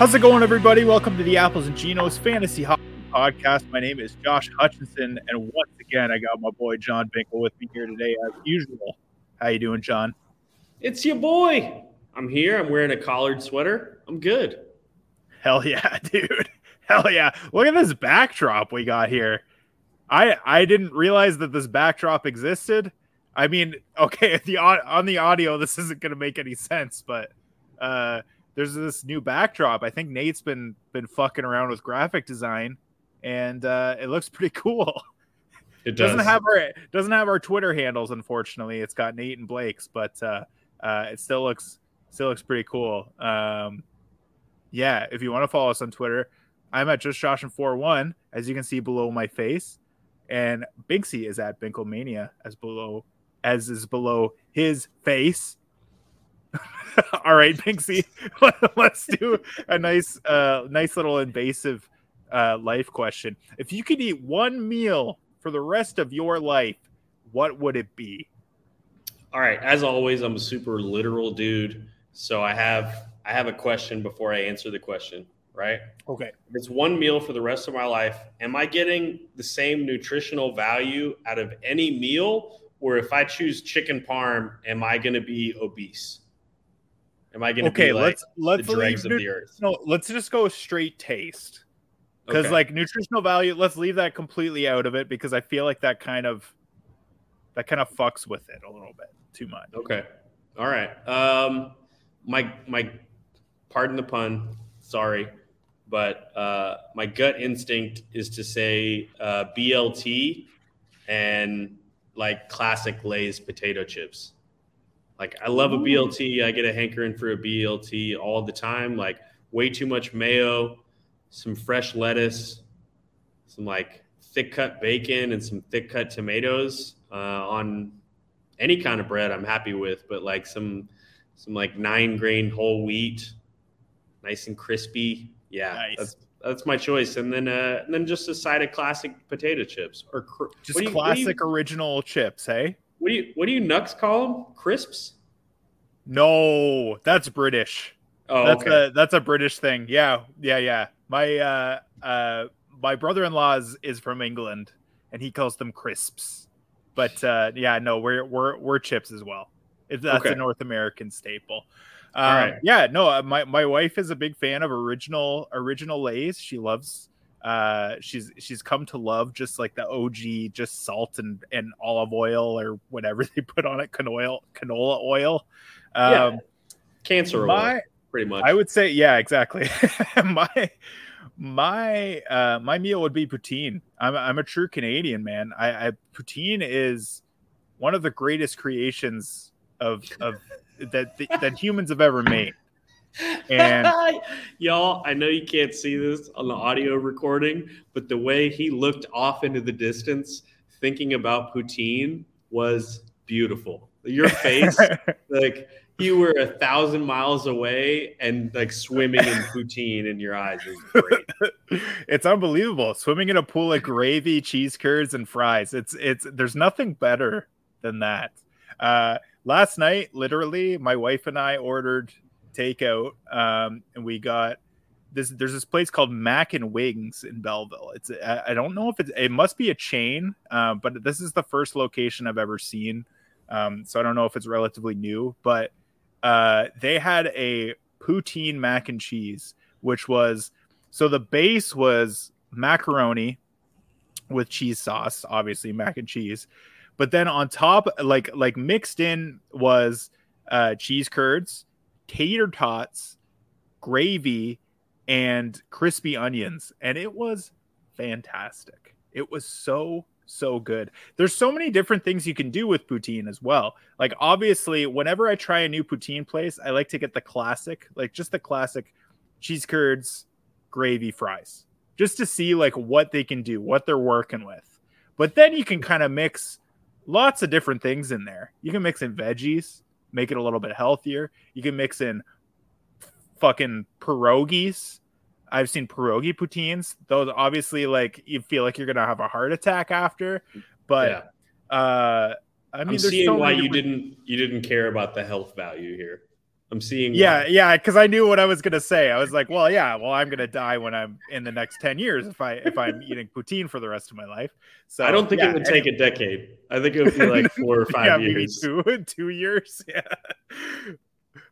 How's it going, everybody? Welcome to the Apples and Ginos Fantasy Hockey Podcast. My name is Josh Hutchinson, and once again, I got my boy John Binkle with me here today, as usual. How you doing, John? It's your boy. I'm here. I'm wearing a collared sweater. I'm good. Hell yeah, dude. Hell yeah. Look at this backdrop we got here. I I didn't realize that this backdrop existed. I mean, okay, the on the audio this isn't going to make any sense, but uh there's this new backdrop. I think Nate's been been fucking around with graphic design and uh it looks pretty cool. It does. doesn't have our doesn't have our Twitter handles unfortunately. It's got Nate and Blake's, but uh uh it still looks still looks pretty cool. Um yeah, if you want to follow us on Twitter, I'm at just Josh and four one, as you can see below my face. And Binksy is at Binklemania as below as is below his face. All right, Binksy, let's do a nice uh nice little invasive uh life question. If you could eat one meal for the rest of your life, what would it be? All right. As always, I'm a super literal dude. So I have I have a question before I answer the question, right? Okay. If it's one meal for the rest of my life, am I getting the same nutritional value out of any meal? Or if I choose chicken parm, am I going to be obese? Am I going to Okay, be like let's let's the dregs leave of nu- the earth? no, let's just go straight taste. Because Okay. like nutritional value, let's leave that completely out of it because I feel like that kind of that kind of fucks with it a little bit too much. Okay. All right. Um, my my, pardon the pun. Sorry, but uh, my gut instinct is to say uh, BLT and like classic Lay's potato chips. Like I love a BLT. I get a hankering for a BLT all the time. Like way too much mayo, some fresh lettuce, some like thick cut bacon, and some thick cut tomatoes uh, on any kind of bread. I'm happy with, but like some some like nine grain whole wheat, nice and crispy. Yeah, Nice. that's that's my choice. And then uh, and then just a side of classic potato chips or cr- Just you- do you- classic original chips, hey? What do you what do you nucks call them? Crisps? No, that's British. Oh, that's okay. a that's a British thing. Yeah, yeah, yeah. My uh uh my brother-in-law is, is from England and he calls them crisps. But uh yeah, no, we're we're we're chips as well. If that's Okay. a North American staple. Um, right. yeah, no, uh, my my wife is a big fan of original original Lay's. She loves uh she's she's come to love just like the OG just salt and and olive oil or whatever they put on it canola canola oil. Um Yeah, Cancer my oil, pretty much. I would say, yeah, exactly. my my uh my meal would be poutine. I'm I'm a true Canadian man. I, I poutine is one of the greatest creations of of that that humans have ever made. And y'all, I know you can't see this on the audio recording, but the way he looked off into the distance, thinking about poutine, was beautiful. Your face, like you were a thousand miles away and like swimming in poutine in your eyes is great. it's unbelievable. Swimming in a pool of gravy, cheese curds, and fries. It's it's there's nothing better than that. Uh, last night, literally, my wife and I ordered takeout, um, and we got this. There's this place called Mac and Wings in Belleville. It's I, I don't know if it's it must be a chain, uh, but this is the first location I've ever seen. Um, so I don't know if it's relatively new, but uh, they had a poutine mac and cheese, which was so the base was macaroni with cheese sauce, obviously mac and cheese, but then on top, like like mixed in was uh, cheese curds, tater tots, gravy, and crispy onions, and it was fantastic. It was so so good. There's so many different things you can do with poutine as well. Like obviously, whenever I try a new poutine place, I like to get the classic, like just the classic cheese curds, gravy, fries, just to see like what they can do, what they're working with. But then you can kind of mix lots of different things in there. You can mix in veggies, make it a little bit healthier. You can mix in fucking pierogies. I've seen pierogi poutines. Those obviously like you feel like you're gonna have a heart attack after, but uh I mean I'm there's seeing so why you didn't you didn't care about the health value here. I'm seeing. Yeah, why. yeah, because I knew what I was gonna say. I was like, well, yeah, well, I'm gonna die when I'm in the next ten years if I if I'm eating poutine for the rest of my life. So I don't think yeah, it would take a decade. I think it would be like four or five yeah, years. Maybe two two years. Yeah.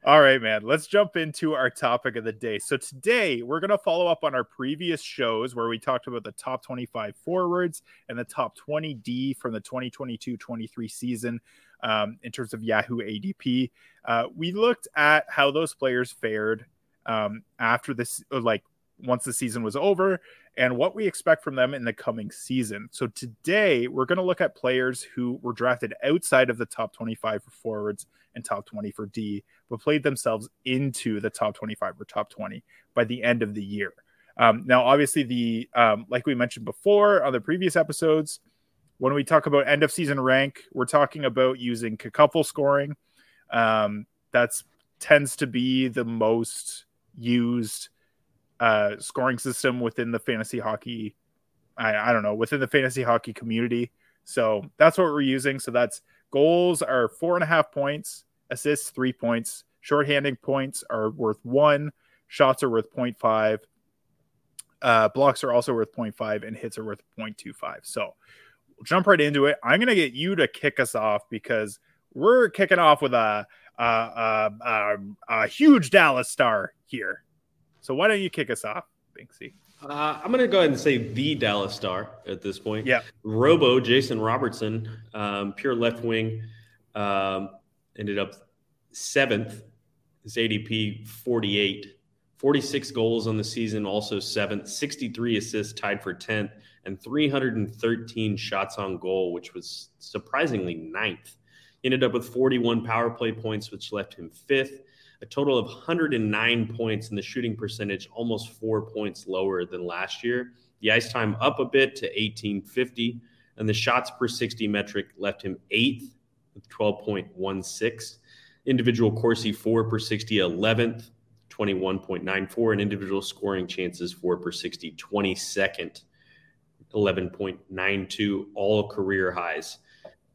All right, man. Let's jump into our topic of the day. So today we're gonna follow up on our previous shows where we talked about the top 25 forwards and the top 20D from the 2022-23 season um, in terms of Yahoo ADP. Uh, we looked at how those players fared um, after this, uh, like once the season was over, and what we expect from them in the coming season. So today we're going to look at players who were drafted outside of the top 25 for forwards and top 20 for D, but played themselves into the top 25 or top 20 by the end of the year. Um, now, obviously, the um, like we mentioned before on the previous episodes, when we talk about end of season rank, we're talking about using couple scoring. Um, that's tends to be the most used uh, scoring system within the fantasy hockey. I, I don't know within the fantasy hockey community. So that's what we're using. So that's goals are four and a half points, assists three points, shorthanding points are worth one, shots are worth 0.5, uh, blocks are also worth 0.5, and hits are worth 0.25. So jump right into it. I'm going to get you to kick us off because we're kicking off with a, a, a, a, a huge Dallas star here. So why don't you kick us off, Binksy? Uh, I'm going to go ahead and say the Dallas Star at this point. Yeah. Robo, Jason Robertson, um, pure left wing, um, ended up seventh. His ADP 48. 46 goals on the season, also seventh. 63 assists, tied for 10th and 313 shots on goal, which was surprisingly ninth. He ended up with 41 power play points, which left him fifth. A total of 109 points, in the shooting percentage almost four points lower than last year. The ice time up a bit to 1850, and the shots per 60 metric left him eighth with 12.16. Individual Corsi four per 60, 11th, 21.94, and individual scoring chances four per 60, 22nd 11.92, all career highs.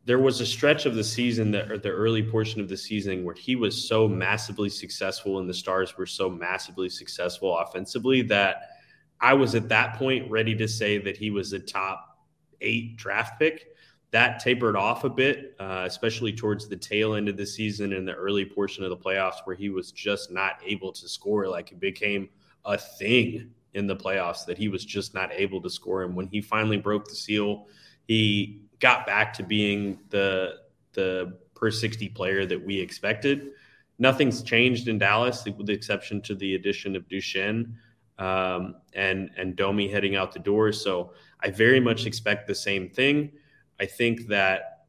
There was a stretch of the season that, or the early portion of the season, where he was so massively successful and the Stars were so massively successful offensively that I was at that point ready to say that he was a top eight draft pick. That tapered off a bit, uh, especially towards the tail end of the season and the early portion of the playoffs, where he was just not able to score. Like it became a thing in the playoffs that he was just not able to score. And when he finally broke the seal, he got back to being the the per 60 player that we expected. Nothing's changed in Dallas, with the exception to the addition of Duchene um, and and Domi heading out the door. So I very much expect the same thing. I think that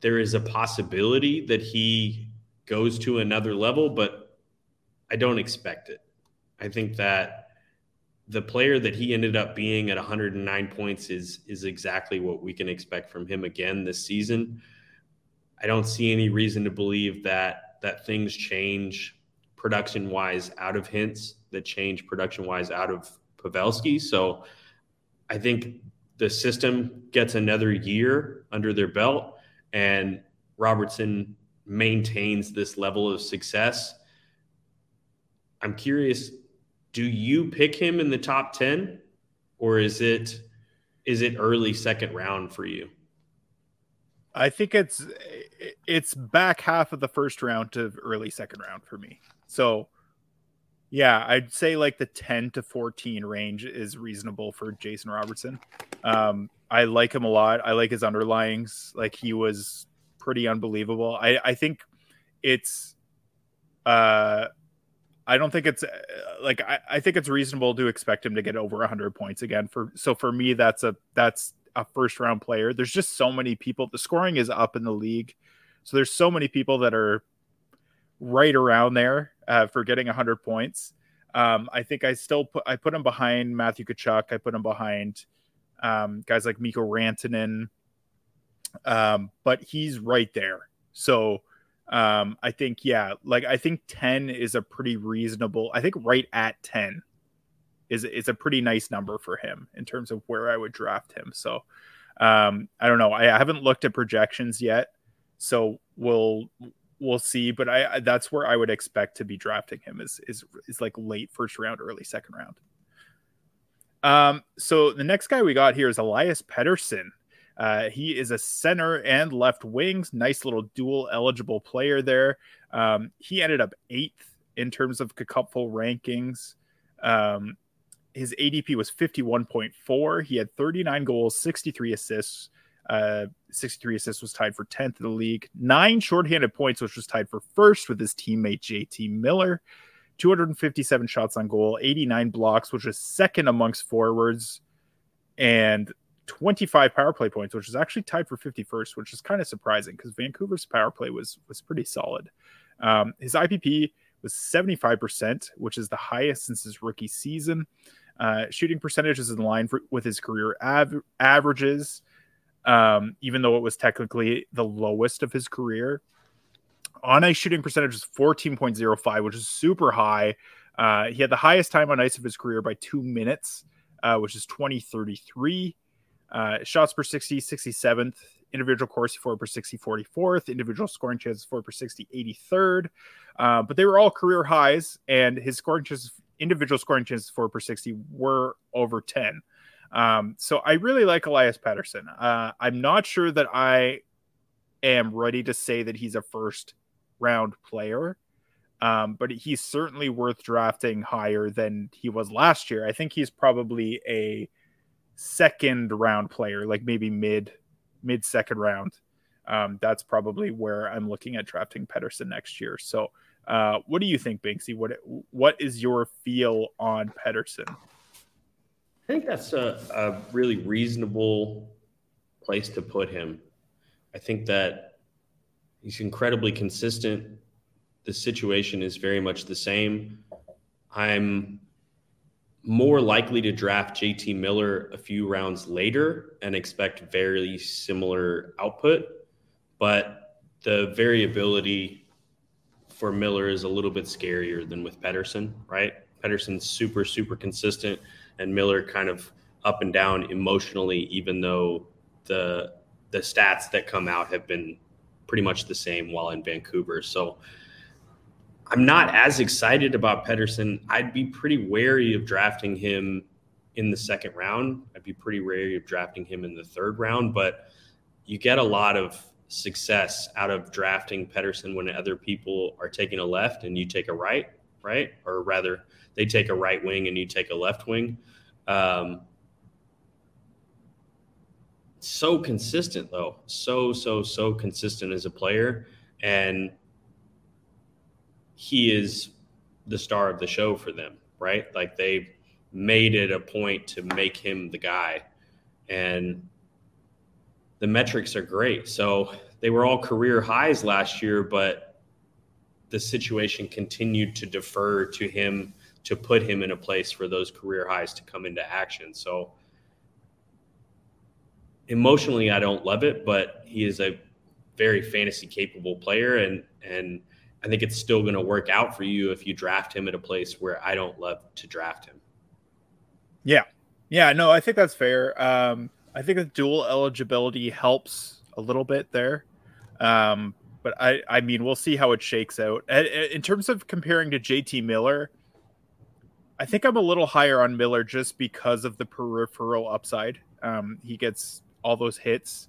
there is a possibility that he goes to another level, but I don't expect it. I think that the player that he ended up being at 109 points is is exactly what we can expect from him again this season. I don't see any reason to believe that that things change production wise out of Hintz that change production wise out of Pavelski. So I think the system gets another year under their belt and Robertson maintains this level of success. I'm curious do you pick him in the top 10 or is it is it early second round for you? I think it's it's back half of the first round to early second round for me. So yeah, I'd say like the 10 to 14 range is reasonable for Jason Robertson. Um, I like him a lot. I like his underlyings. Like he was pretty unbelievable. I, I think it's uh I don't think it's uh, like I, I think it's reasonable to expect him to get over 100 points again. For so for me, that's a that's a first round player. There's just so many people. The scoring is up in the league, so there's so many people that are right around there uh, for getting 100 points. Um, I think I still put I put him behind Matthew Tkachuk. I put him behind um, guys like Mikko Rantanen, um, but he's right there. So um, I think, yeah, like I think 10 is a pretty reasonable, I think right at 10 is, is a pretty nice number for him in terms of where I would draft him. So um, I don't know. I, haven't looked at projections yet. So we'll, we'll see. But I that's where I would expect to be drafting him is is is like late first round, early second round. Um, so the next guy we got here is Elias Pettersson. Uh, he is a center and left wings. Nice little dual eligible player there. Um, he ended up eighth in terms of Cupful rankings. Um, his ADP was 51.4. He had 39 goals, 63 assists. Uh, 63 assists was tied for 10th in the league. Nine shorthanded points, which was tied for first with his teammate JT Miller. 257 shots on goal, 89 blocks, which was second amongst forwards, and 25 power play points, which is actually tied for 51st, which is kind of surprising because Vancouver's power play was was pretty solid. Um, his IPP was 75%, which is the highest since his rookie season. Uh, shooting percentage is in line for, with his career av- averages, um, even though it was technically the lowest of his career. On ice shooting percentage is 14.05, which is super high. Uh, he had the highest time on ice of his career by two minutes, uh, which is 2033. Uh, shots per 60, 67th. Individual Corsi 4 per 60, 44th. Individual scoring chances 4 per 60, 83rd. Uh, but they were all career highs, and his scoring chances, individual scoring chances 4 per 60 were over 10. Um, so I really like Elias Pettersson. Uh, I'm not sure that I am ready to say that he's a first round player. Um, but he's certainly worth drafting higher than he was last year. I think he's probably a second round player, like maybe mid mid second round. Um, that's probably where I'm looking at drafting Pettersson next year. So, uh, what do you think, Binksy? What what is your feel on Pettersson? I think that's a, a really reasonable place to put him. I think that he's incredibly consistent. The situation is very much the same. I'm more likely to draft JT Miller a few rounds later and expect very similar output, but the variability for Miller is a little bit scarier than with Pettersson, right? Pettersson's super, super consistent, and Miller kind of up and down emotionally, even though the the stats that come out have been pretty much the same while in Vancouver. So I'm not as excited about Pettersson. I'd be pretty wary of drafting him in the second round. I'd be pretty wary of drafting him in the third round, but you get a lot of success out of drafting Pettersson when other people are taking a left and you take a right, right? Or rather, they take a right wing and you take a left wing. Um, so consistent, though. So, so, so consistent as a player. And he is the star of the show for them, right? Like they made it a point to make him the guy. And the metrics are great. So they were all career highs last year, but the situation continued to defer to him to put him in a place for those career highs to come into action. So emotionally, I don't love it, but he is a very fantasy capable player and and I think it's still going to work out for you if you draft him at a place where I don't love to draft him. Yeah. Yeah, no, I think that's fair. Um, I think the dual eligibility helps a little bit there. Um, but I, I mean, we'll see how it shakes out. In terms of comparing to JT Miller, I think I'm a little higher on Miller just because of the peripheral upside. Um, he gets all those hits.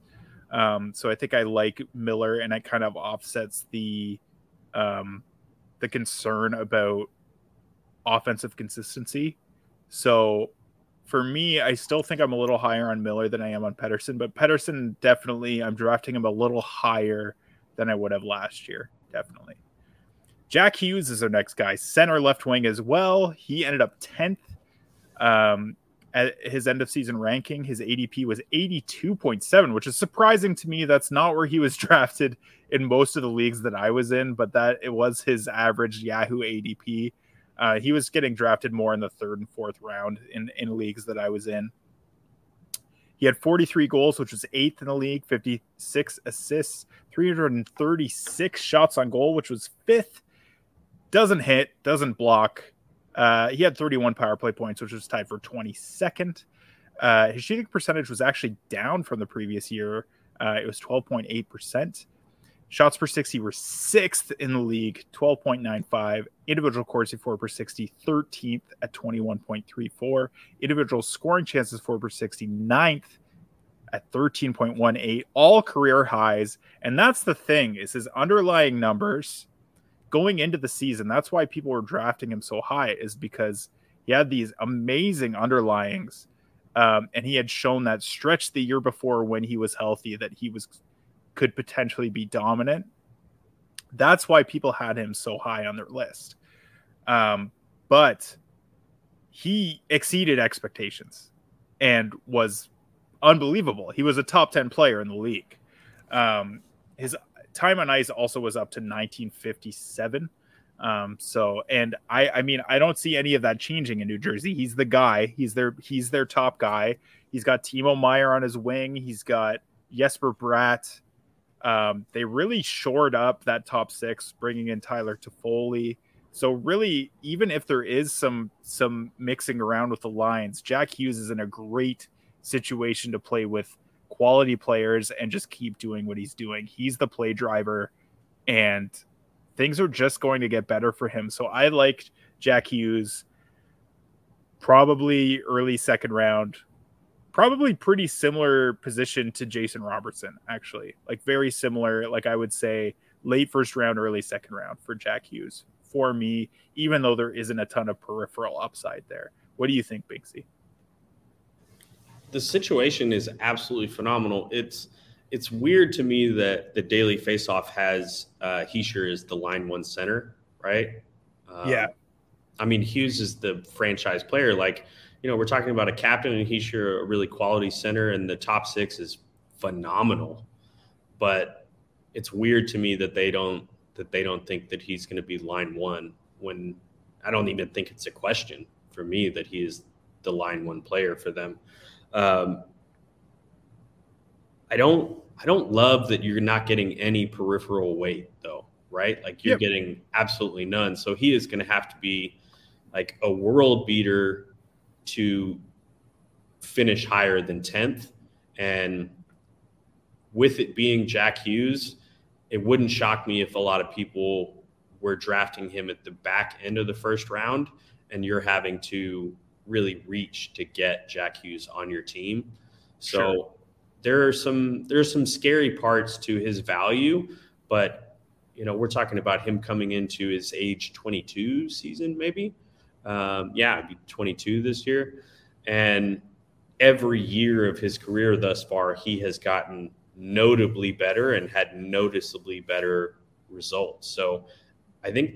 Um, so I think I like Miller and it kind of offsets the um, the concern about offensive consistency. So for me, I still think I'm a little higher on Miller than I am on Pettersson, but Pettersson definitely I'm drafting him a little higher than I would have last year. Definitely. Jack Hughes is our next guy, center left wing as well. He ended up 10th um, at his end of season ranking. His ADP was 82.7, which is surprising to me. That's not where he was drafted in most of the leagues that I was in, but that it was his average Yahoo ADP. Uh, he was getting drafted more in the third and fourth round in, in leagues that I was in. He had 43 goals, which was eighth in the league, 56 assists, 336 shots on goal, which was fifth. Doesn't hit, doesn't block. Uh, he had 31 power play points, which was tied for 22nd. Uh, his shooting percentage was actually down from the previous year. Uh, it was 12.8%. Shots per 60 were sixth in the league, 12.95. Individual Corsi for per 60, 13th at 21.34. Individual scoring chances for per 60, ninth at 13.18. All career highs. And that's the thing is his underlying numbers going into the season. That's why people were drafting him so high is because he had these amazing underlyings. Um, and he had shown that stretch the year before when he was healthy that he was could potentially be dominant. That's why people had him so high on their list. Um, but he exceeded expectations and was unbelievable. He was a top 10 player in the league. Um, his time on ice also was up to 1957. Um, so, and I, I mean, I don't see any of that changing in New Jersey. He's the guy. He's their, he's their top guy. He's got Timo Meier on his wing. He's got Jesper Bratt. Um, they really shored up that top six, bringing in Tyler Toffoli. So really, even if there is some some mixing around with the lines, Jack Hughes is in a great situation to play with quality players and just keep doing what he's doing. He's the play driver, and things are just going to get better for him. So I liked Jack Hughes, probably early second round probably pretty similar position to Jason Robertson, actually. Like very similar. Like I would say late first round, early second round for Jack Hughes for me, even though there isn't a ton of peripheral upside there. What do you think, Binksy? The situation is absolutely phenomenal. It's it's weird to me that the daily faceoff has uh Hischier as the line one center, right? Um, yeah. I mean, Hughes is the franchise player. Like you know, we're talking about a captain and he's a really quality center, and the top six is phenomenal. But it's weird to me that they don't that they don't think that he's going to be line one when I don't even think it's a question for me that he is the line one player for them. Um, I don't I don't love that you're not getting any peripheral weight though, right? Like you're yep. getting absolutely none. So he is going to have to be like a world beater to finish higher than 10th. And with it being Jack Hughes, it wouldn't shock me if a lot of people were drafting him at the back end of the first round and you're having to really reach to get Jack Hughes on your team. So sure. there are some there's some scary parts to his value, but you know, we're talking about him coming into his age 22 season maybe. Um, yeah, be 22 this year. And every year of his career thus far, he has gotten notably better and had noticeably better results. So I think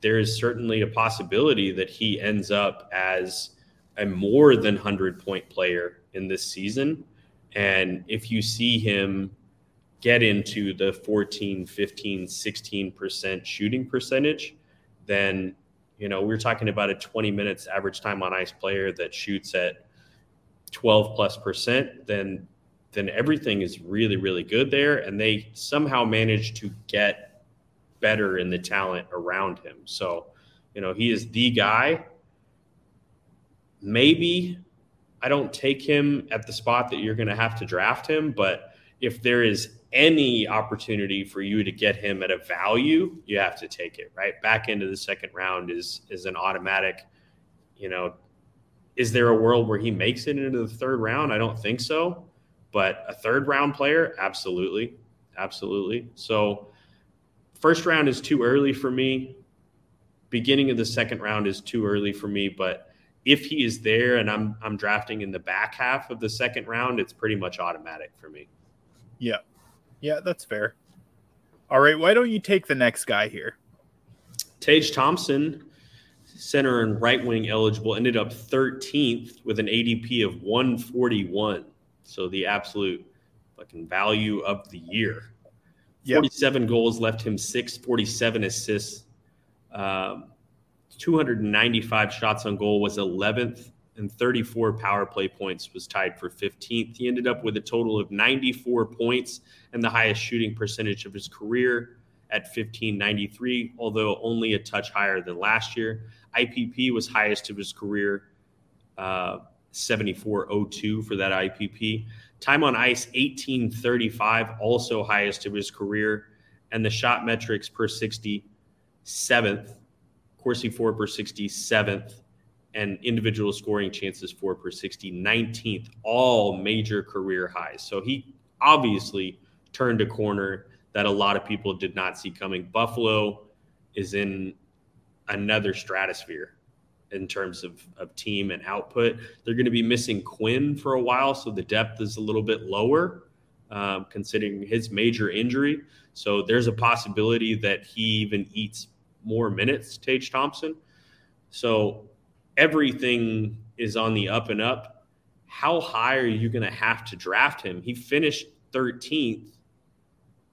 there is certainly a possibility that he ends up as a more than 100 point player in this season. And if you see him get into the 14, 15, 16% shooting percentage, then you know, we're talking about a 20 minutes average time on ice player that shoots at 12 plus percent, then then everything is really really good there and they somehow manage to get better in the talent around him. So, you know, he is the guy. Maybe I don't take him at the spot that you're going to have to draft him, but if there is any opportunity for you to get him at a value, you have to take it, right? Back into the second round is is an automatic, you know, is there a world where he makes it into the third round? I don't think so. But a third round player, absolutely. Absolutely. So first round is too early for me. Beginning of the second round is too early for me, but if he is there and I'm I'm drafting in the back half of the second round, it's pretty much automatic for me. Yeah. Yeah, that's fair. All right, why don't you take the next guy here? Tage Thompson, center and right wing eligible, ended up 13th with an ADP of 141. So the absolute fucking value of the year. Yep. 47 goals left him six, 47 assists. Um, 295 shots on goal was 11th and 34 power play points was tied for 15th. He ended up with a total of 94 points and the highest shooting percentage of his career at 1593, although only a touch higher than last year. IPP was highest of his career, uh, 7402 for that IPP. Time on ice, 1835, also highest of his career. and the shot metrics per 60, seventh, Corsi 4 per 67th, and individual scoring chances 4 per 60, 19th, all major career highs. So he obviously turned a corner that a lot of people did not see coming. Buffalo is in another stratosphere in terms of, of team and output. They're going to be missing Quinn for a while, so the depth is a little bit lower, um, considering his major injury. So there's a possibility that he even eats more minutes, Tage Thompson. So everything is on the up and up. How high are you going to have to draft him? He finished 13th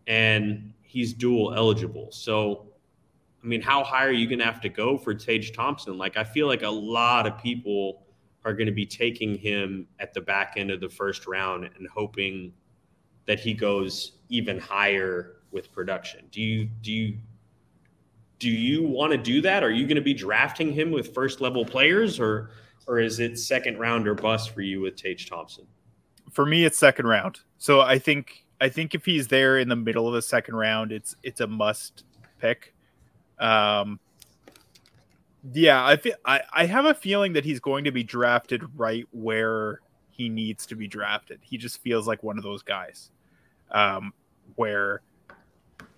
and he's dual eligible. So, I mean, how high are you going to have to go for Tage Thompson? Like, I feel like a lot of people are going to be taking him at the back end of the first round and hoping that he goes even higher with production. Do you do you do you want to do that? Are you going to be drafting him with first level players or or is it second round or bust for you with Tage Thompson? For me, it's second round. So I think I think if he's there in the middle of the second round, it's it's a must pick. Um, yeah, I feel I, I have a feeling that he's going to be drafted right where he needs to be drafted. He just feels like one of those guys, um, where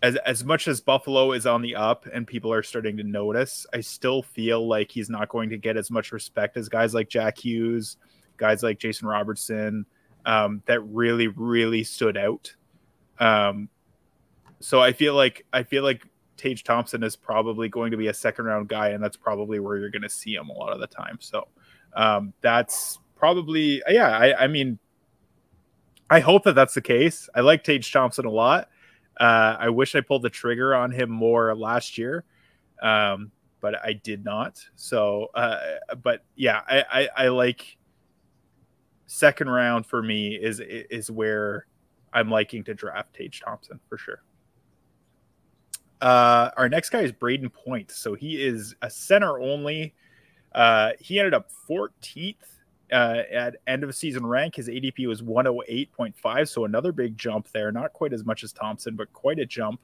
as as much as Buffalo is on the up and people are starting to notice, I still feel like he's not going to get as much respect as guys like Jack Hughes, guys like Jason Robertson, um, that really really stood out. Um, so I feel like I feel like Tage Thompson is probably going to be a second round guy, and that's probably where you're going to see him a lot of the time. So um, that's probably yeah. I, I mean, I hope that that's the case. I like Tage Thompson a lot. Uh, I wish I pulled the trigger on him more last year, um, but I did not. So, uh, but yeah, I, I, I, like second round for me is is where I'm liking to draft Tage Thompson for sure. Uh, our next guy is Brayden Point. So he is a center only. Uh, he ended up 14th uh, at end of season rank. His ADP was 108.5, so another big jump there. Not quite as much as Thompson, but quite a jump.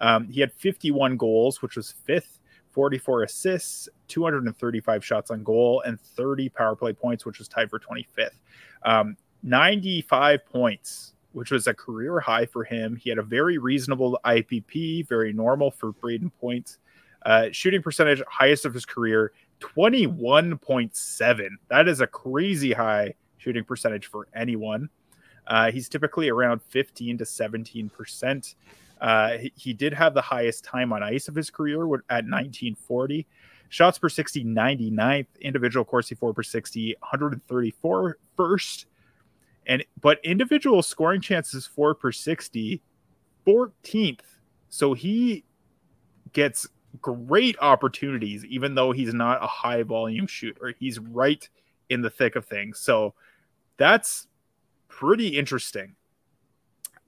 Um, he had 51 goals, which was fifth, 44 assists, 235 shots on goal, and 30 power play points, which was tied for 25th. Um, 95 points, which was a career high for him. He had a very reasonable IPP, very normal for Brayden points. Uh, shooting percentage, highest of his career, 21.7. That is a crazy high shooting percentage for anyone. Uh, he's typically around 15 to 17 percent. Uh, he, he, did have the highest time on ice of his career at 1940. Shots per 60, 99th. Individual Corsi 4 per 60, 134 first. And but individual scoring chances 4 per 60, 14th. So he gets great opportunities, even though he's not a high volume shooter. He's right in the thick of things. So that's pretty interesting.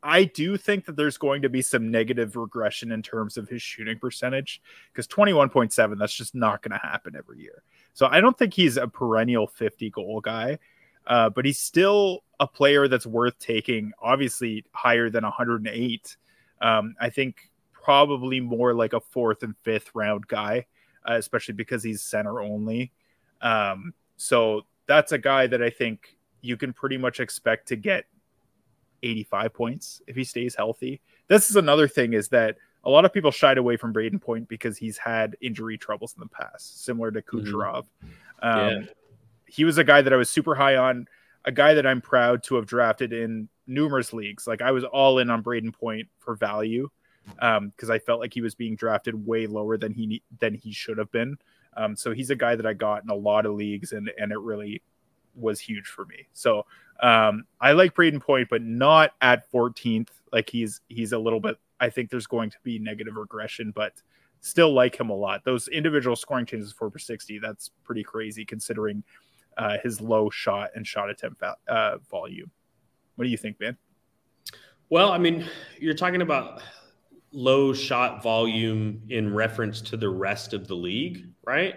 I do think that there's going to be some negative regression in terms of his shooting percentage because 21.7, that's just not going to happen every year. So I don't think he's a perennial 50 goal guy, uh, but he's still a player that's worth taking, obviously higher than 108. Um, I think probably more like a fourth and fifth round guy, uh, especially because he's center only. Um, so that's a guy that I think you can pretty much expect to get 85 points if he stays healthy. This is another thing is that a lot of people shied away from Brayden Point because he's had injury troubles in the past, similar to mm-hmm. Kucherov. Mm-hmm. Um, yeah. He was a guy that I was super high on, a guy that I'm proud to have drafted in numerous leagues. Like I was all in on Brayden Point for value because um, I felt like he was being drafted way lower than he than he should have been. Um, so he's a guy that I got in a lot of leagues, and and it really was huge for me. So um, I like Brayden Point, but not at 14th. Like he's he's a little bit. I think there's going to be negative regression, but still like him a lot. Those individual scoring changes four per 60. That's pretty crazy considering uh, his low shot and shot attempt uh, volume. What do you think, man? Well, I mean, you're talking about low shot volume in reference to the rest of the league, right?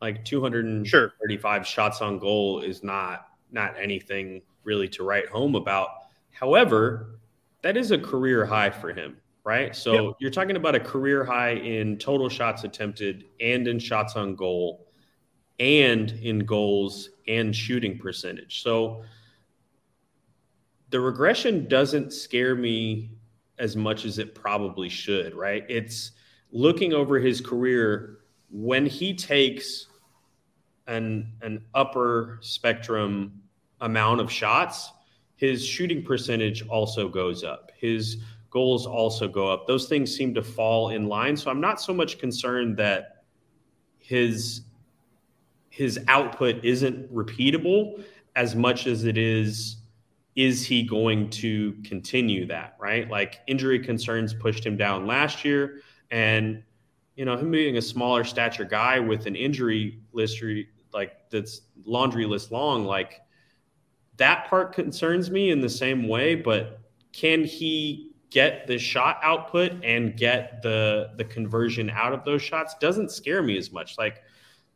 Like 235 sure. shots on goal is not not anything really to write home about. However, that is a career high for him. right? So yep. you're talking about a career high in total shots attempted and in shots on goal and in goals and shooting percentage. So the regression doesn't scare me as much as it probably should, right? It's looking over his career when he takes an an upper spectrum amount of shots, his shooting percentage also goes up. His goals also go up. Those things seem to fall in line. So I'm not so much concerned that his his output isn't repeatable as much as it is is he going to continue that, right? Like injury concerns pushed him down last year and you know, him being a smaller stature guy with an injury list like that's laundry list long, like that part concerns me in the same way, but can he get the shot output and get the the conversion out of those shots doesn't scare me as much. Like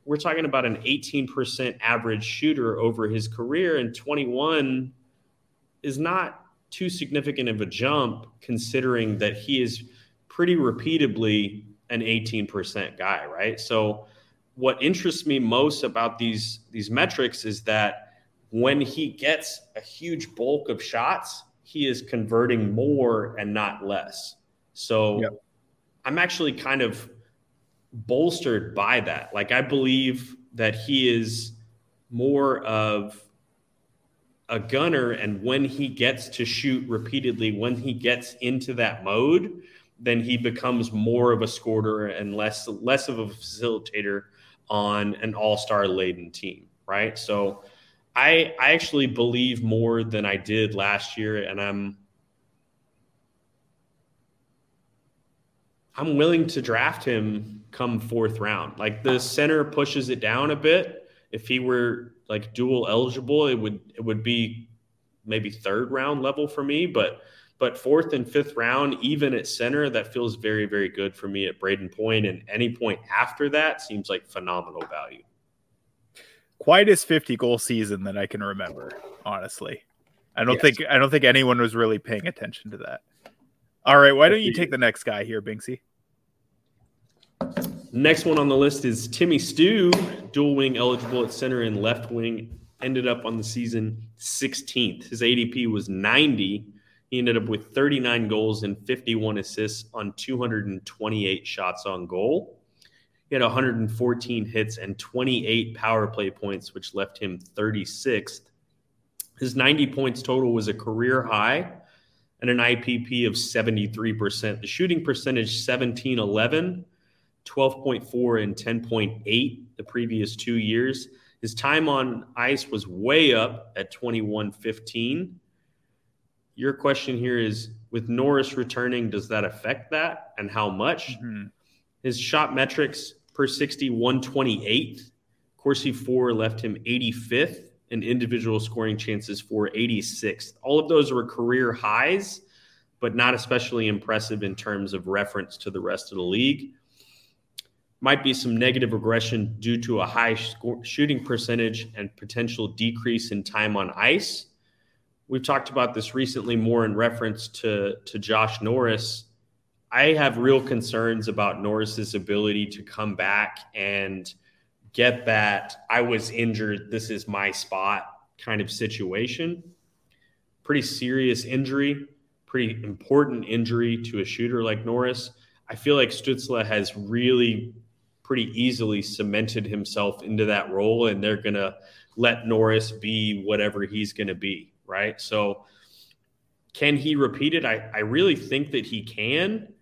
we're talking about an 18% average shooter over his career and 21 is not too significant of a jump considering that he is pretty repeatably an 18% guy, right? So what interests me most about these these metrics is that when he gets a huge bulk of shots, he is converting more and not less. So yep. I'm actually kind of bolstered by that. Like I believe that he is more of a gunner and when he gets to shoot repeatedly, when he gets into that mode, then he becomes more of a scorer and less less of a facilitator on an all-star laden team, right? So I I actually believe more than I did last year and I'm I'm willing to draft him come fourth round. Like the center pushes it down a bit. If he were like dual eligible, it would it would be maybe third round level for me, but but fourth and fifth round, even at center, that feels very, very good for me at Brayden And any point after that seems like phenomenal value. Quietest 50 goal season that I can remember, honestly. I don't yes. think I don't think anyone was really paying attention to that. All right, why don't you take the next guy here, Binksy? Next one on the list is Timmy Stu, dual wing eligible at center and left wing. Ended up on the season 16th. His ADP was 90 he ended up with 39 goals and 51 assists on 228 shots on goal. He had 114 hits and 28 power play points, which left him 36th. His 90 points total was a career high and an IPP of 73%. The shooting percentage 17 11, 12.4, and 10.8 the previous two years. His time on ice was way up at 21.15. your question here is with Norris returning, does that affect that and how much? Mm-hmm. His shot metrics per 60, 128th. Corsi 4 left him 85th, and individual scoring chances for 86th. All of those were career highs, but not especially impressive in terms of reference to the rest of the league. Might be some negative regression due to a high score, shooting percentage and potential decrease in time on ice we've talked about this recently more in reference to to Josh Norris. I have real concerns about Norris's ability to come back and get that I was injured, this is my spot kind of situation. Pretty serious injury, pretty important injury to a shooter like Norris. I feel like Stützle has really pretty easily cemented himself into that role, and they're going to let Norris be whatever he's going to be right? So can he repeat it? I, I really think that he can.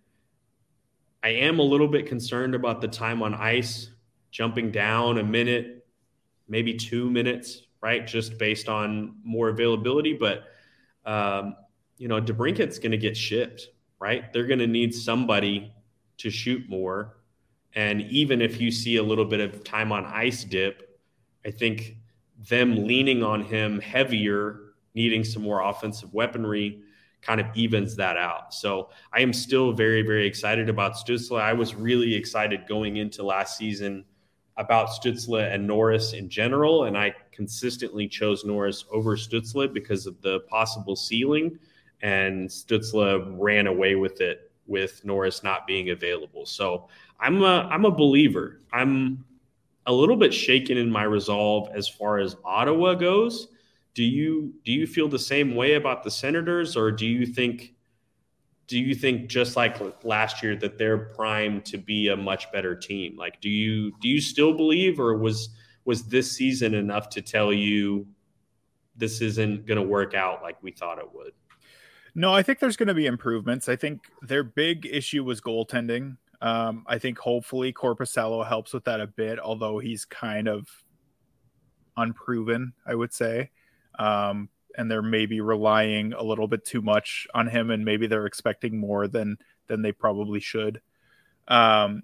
I am a little bit concerned about the time on ice, jumping down a minute, maybe two minutes, right? Just based on more availability. But, um, you know, DeBrincat's going to get shipped, right? They're going to need somebody to shoot more. And even if you see a little bit of time on ice dip, I think them leaning on him heavier needing some more offensive weaponry kind of evens that out. So I am still very, very excited about Stützle. I was really excited going into last season about Stützle and Norris in general, and I consistently chose Norris over Stützle because of the possible ceiling, and Stützle ran away with it with Norris not being available. So I'm a I'm a believer. I'm a little bit shaken in my resolve as far as Ottawa goes. Do you do you feel the same way about the Senators, or do you think do you think just like last year that they're primed to be a much better team? Like, do you do you still believe, or was was this season enough to tell you this isn't going to work out like we thought it would? No, I think there's going to be improvements. I think their big issue was goaltending. Um, I think hopefully Korpisalo helps with that a bit, although he's kind of unproven, I would say. Um, and they're maybe relying a little bit too much on him, and maybe they're expecting more than than they probably should. Um,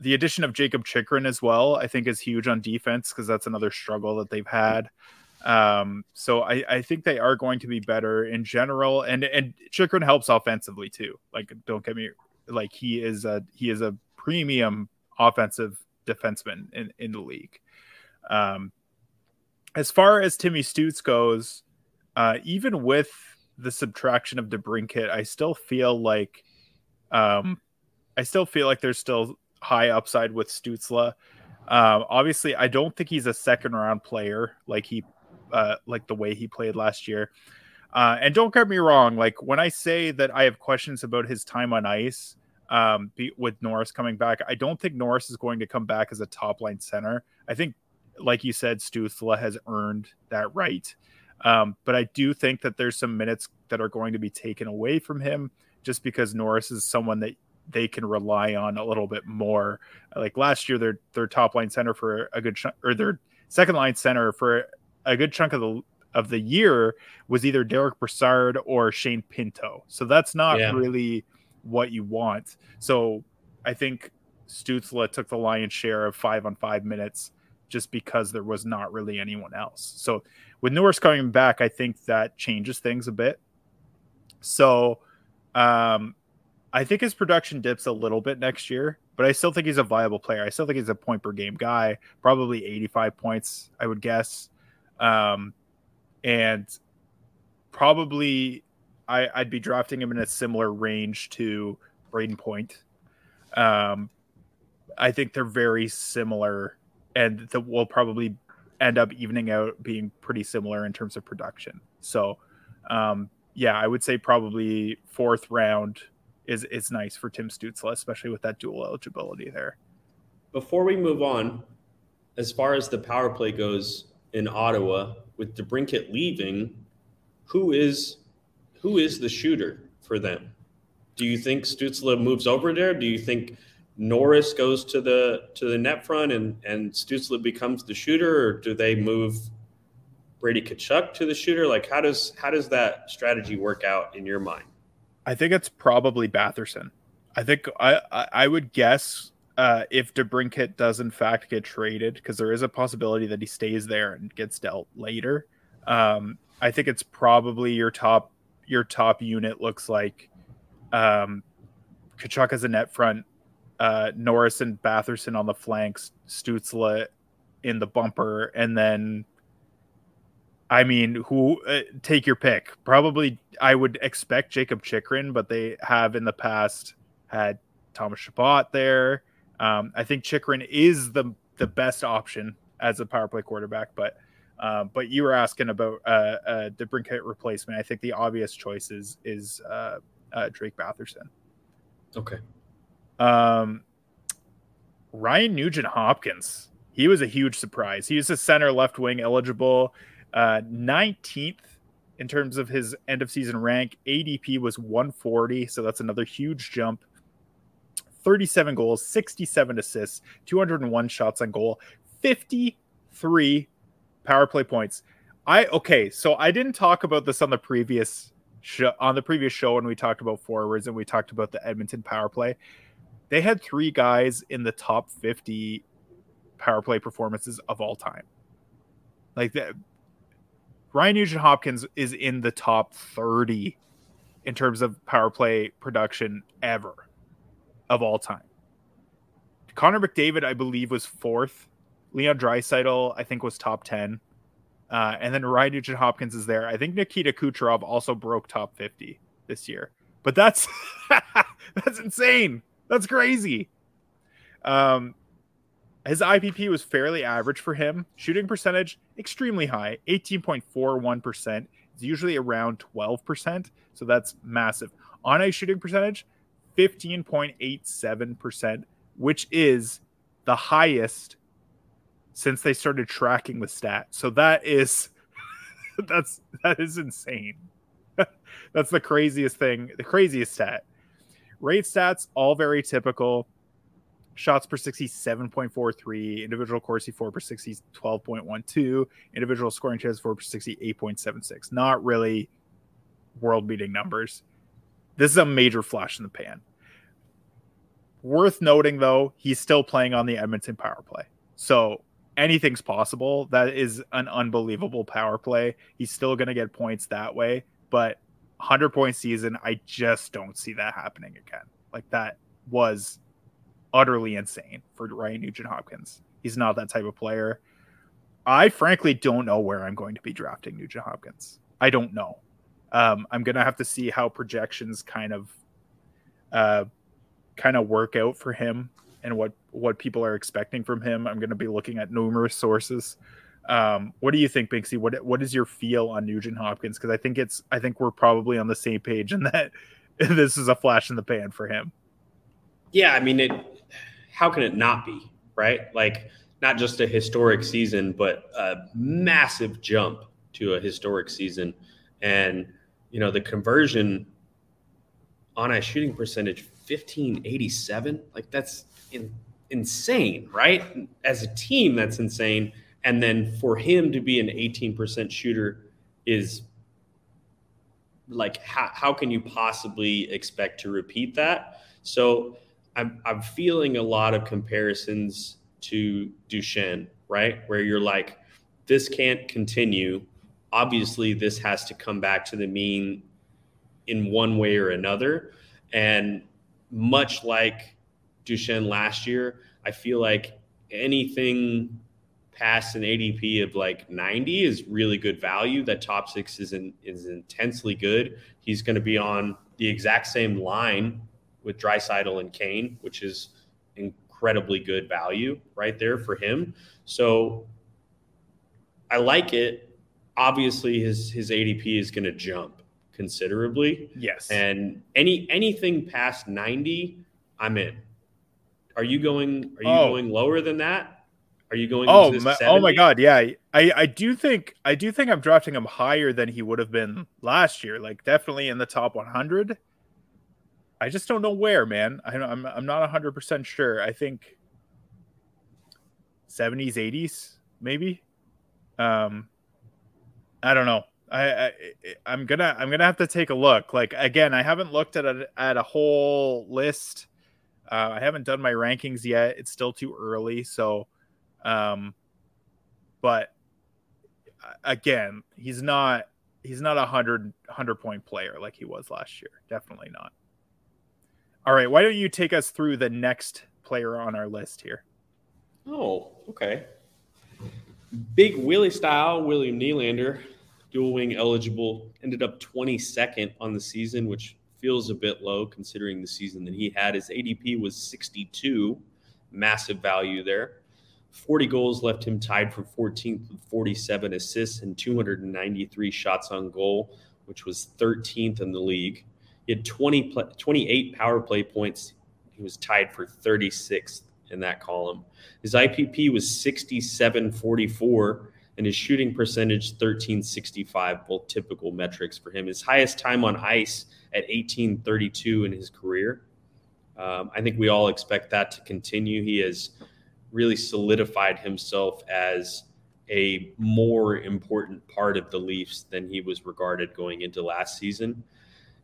the addition of Jakob Chychrun as well, I think, is huge on defense because that's another struggle that they've had. Um, so I, I think they are going to be better in general, and and Chychrun helps offensively too. Like, don't get me like he is a he is a premium offensive defenseman in in the league. Um, as far as Timmy Stutz goes, uh, even with the subtraction of DeBrincat, I still feel like, um, I still feel like there's still high upside with Stützle. Um, obviously, I don't think he's a second round player like he, uh, like the way he played last year. Uh, and don't get me wrong, like when I say that I have questions about his time on ice, um, be, with Norris coming back, I don't think Norris is going to come back as a top line center. I think, like you said, Stützle has earned that right. Um, but I do think that there's some minutes that are going to be taken away from him just because Norris is someone that they can rely on a little bit more. Like last year, their their top line center for a good chunk, or their second line center for a good chunk of the of the year was either Derek Brassard or Shane Pinto. So that's not yeah. really what you want. So I think Stützle took the lion's share of five on five minutes just because there was not really anyone else. So with Norris coming back, I think that changes things a bit. So um, I think his production dips a little bit next year, but I still think he's a viable player. I still think he's a point per game guy, probably 85 points, I would guess. Um, and probably I, would be drafting him in a similar range to Brayden Point. Um, I think they're very similar, and that will probably end up evening out being pretty similar in terms of production. So, um, yeah, I would say probably fourth round is is nice for Tim Stützle, especially with that dual eligibility there. Before we move on, as far as the power play goes in Ottawa, with DeBrincat leaving, who is who is the shooter for them? Do you think Stützle moves over there? Do you think Norris goes to the to the net front and and Stützle becomes the shooter, or do they move Brady Tkachuk to the shooter? Like how does how does that strategy work out in your mind? I think it's probably Batherson. I think I I, I would guess uh, if DeBrincat does in fact get traded, because there is a possibility that he stays there and gets dealt later. Um, I think it's probably your top your top unit looks like um, Tkachuk as a net front, uh, Norris and Batherson on the flanks, Stützle in the bumper, and then I mean, who uh, take your pick? Probably, I would expect Jakob Chychrun, but they have in the past had Thomas Chabot there. Um, I think Chychrun is the the best option as a power play quarterback, but um, but you were asking about uh, uh, DeBrincat replacement. I think the obvious choice is is uh, uh, Drake Batherson. Okay. Um, Ryan Nugent Hopkins. He was a huge surprise. He was a center left wing eligible, uh, 19th in terms of his end of season rank. ADP was 140, so that's another huge jump. 37 goals, 67 assists, 201 shots on goal, 53 power play points. I okay, so I didn't talk about this on the previous show on the previous show when we talked about forwards and we talked about the Edmonton power play. They had three guys in the top 50 power play performances of all time. Like that Ryan Nugent Hopkins is in the top 30 in terms of power play production ever of all time. Connor McDavid, I believe, was fourth Leon Draisaitl, I think, was top 10. Uh, and then Ryan Nugent Hopkins is there. I think Nikita Kucherov also broke top 50 this year. but that's that's insane. That's crazy. Um, his IPP was fairly average for him. Shooting percentage extremely high, 18.41%. It's usually around 12%, so that's massive. On ice shooting percentage, 15.87%, which is the highest since they started tracking the stat. So that is that's that is insane. that's the craziest thing, the craziest stat. Rate stats all very typical. Shots per 60, 7.43. Individual Corsi 4 per 60, 12.12. Individual scoring chances 4 per 60, 8.76. Not really world beating numbers. This is a major flash in the pan. Worth noting, though, he's still playing on the Edmonton power play. So anything's possible. That is an unbelievable power play. He's still going to get points that way, but 100 point season, I just don't see that happening again. Like that was utterly insane for Ryan Nugent Hopkins. He's not that type of player. I frankly don't know where I'm going to be drafting Nugent Hopkins. I don't know. Um, I'm gonna have to see how projections kind of, uh, kind of work out for him and what what people are expecting from him. I'm gonna be looking at numerous sources. Um, what do you think, Binksy? What what is your feel on Nugent Hopkins? Because I think it's I think we're probably on the same page in that this is a flash in the pan for him. Yeah, I mean it how can it not be, right? Like not just a historic season, but a massive jump to a historic season. And, you know, the conversion on a shooting percentage, 1587, like that's in, insane, right? As a team, that's insane. And then for him to be an 18% shooter is like, how, how can you possibly expect to repeat that? So, I'm I'm feeling a lot of comparisons to Duchene, right? Where you're like, this can't continue. Obviously, this has to come back to the mean in one way or another. And much like Duchene last year, I feel like anything past an ADP of like 90 is really good value. That top six is is intensely good. He's going to be on the exact same line with Draisaitl and Kane, which is incredibly good value right there for him. So I like it. Obviously, his his ADP is going to jump considerably. Yes. And any anything past 90, I'm in. Are you going are you oh. going lower than that? Are you going Oh, my, oh my god, yeah. I I do think I do think I'm drafting him higher than he would have been last year. Like definitely in the top 100. I just don't know where, man. I, I'm I'm not hundred percent sure. I think seventies, eighties, maybe. Um, I don't know. I, I I'm gonna I'm gonna have to take a look. Like again, I haven't looked at a at a whole list. Uh, I haven't done my rankings yet. It's still too early. So, um, but again, he's not he's not a hundred hundred point player like he was last year. Definitely not. All right, why don't you take us through the next player on our list here? Oh, okay. Big Willie style, William Nylander, dual wing eligible, ended up 22nd on the season, which feels a bit low considering the season that he had. His ADP was 62, massive value there. 40 goals left him tied for 14th with 47 assists and 293 shots on goal, which was 13th in the league. He had 20, 28 power play points. He was tied for 36th in that column. His IPP was 67.44 and his shooting percentage 1365, both typical metrics for him. His highest time on ice at 1832 in his career. Um, I think we all expect that to continue. He has really solidified himself as a more important part of the Leafs than he was regarded going into last season.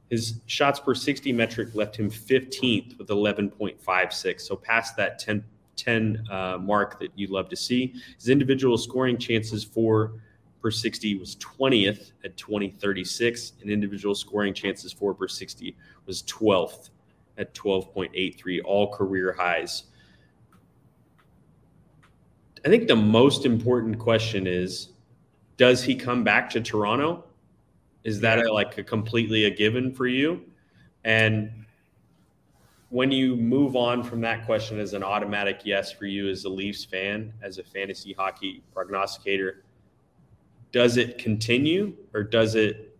His shots per 60 metric left him 15th with 11.56. So past that 10, 10 uh, mark that you'd love to see. His individual scoring chances for per 60 was 20th at 2036, and individual scoring chances for per 60 was 12th at 12.83, all career highs. I think the most important question is does he come back to Toronto? Is that a, like a completely a given for you? And when you move on from that question as an automatic yes for you as a Leafs fan, as a fantasy hockey prognosticator, does it continue or does it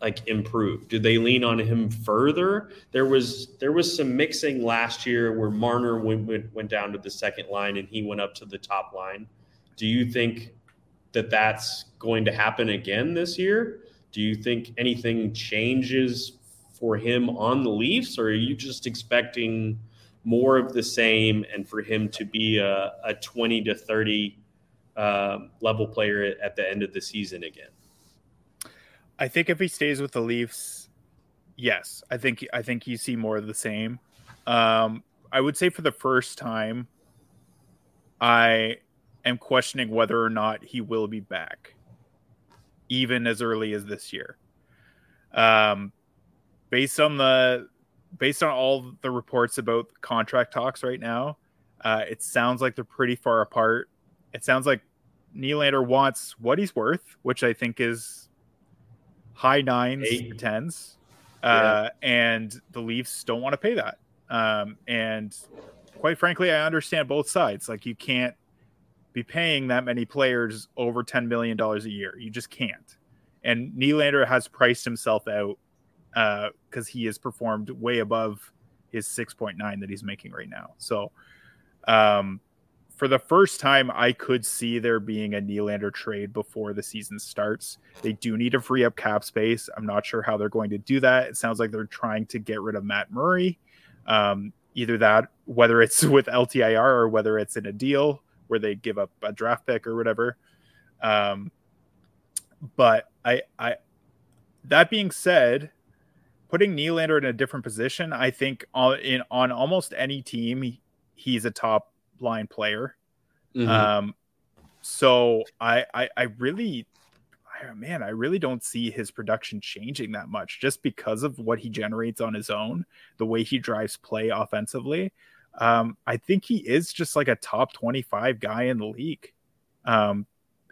like improve? Do they lean on him further? There was there was some mixing last year where Marner went, went, went down to the second line and he went up to the top line. Do you think that that's going to happen again this year? Do you think anything changes for him on the Leafs, or are you just expecting more of the same and for him to be a, a 20 to 30 uh, level player at the end of the season again? I think if he stays with the Leafs, yes, I think I think you see more of the same. Um, I would say for the first time, I am questioning whether or not he will be back, even as early as this year. Um, based on the based on all the reports about contract talks right now, uh, it sounds like they're pretty far apart. It sounds like Nylander wants what he's worth, which I think is high nines Eight. tens, uh, yeah. and the Leafs don't want to pay that. Um, and quite frankly, I understand both sides. Like you can't be paying that many players over $10 million a year. You just can't. And Nylander has priced himself out because uh, he has performed way above his 6.9 that he's making right now. So, um, for the first time, I could see there being a Nylander trade before the season starts. They do need to free up cap space. I'm not sure how they're going to do that. It sounds like they're trying to get rid of Matt Murray. Um, either that, whether it's with LTIR or whether it's in a deal where they give up a draft pick or whatever. Um, but I, I, that being said, putting Nylander in a different position, I think on in on almost any team, he, he's a top line player. Mm-hmm. Um, so I, I, I really, man, I really don't see his production changing that much just because of what he generates on his own, the way he drives play offensively. Um, I think he is just like a top 25 guy in the league. Um,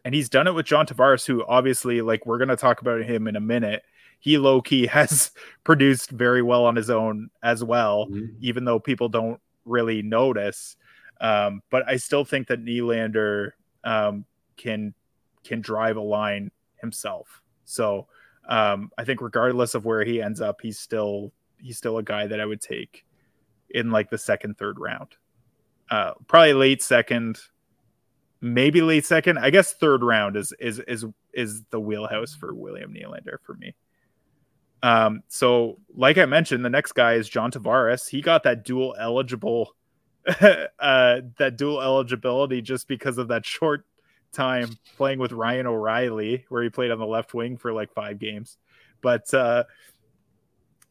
and he's done it with John Tavares, who obviously, like, we're going to talk about him in a minute. He low key has produced very well on his own as well, mm-hmm. even though people don't really notice. Um, but I still think that Nylander um, can can drive a line himself. So um, I think regardless of where he ends up, he's still he's still a guy that I would take in like the second, third round. Uh, probably late second, maybe late second. I guess third round is is is is the wheelhouse for William Nylander for me. Um, so like I mentioned, the next guy is John Tavares. He got that dual eligible, uh, that dual eligibility just because of that short time playing with Ryan O'Reilly, where he played on the left wing for like five games. But uh,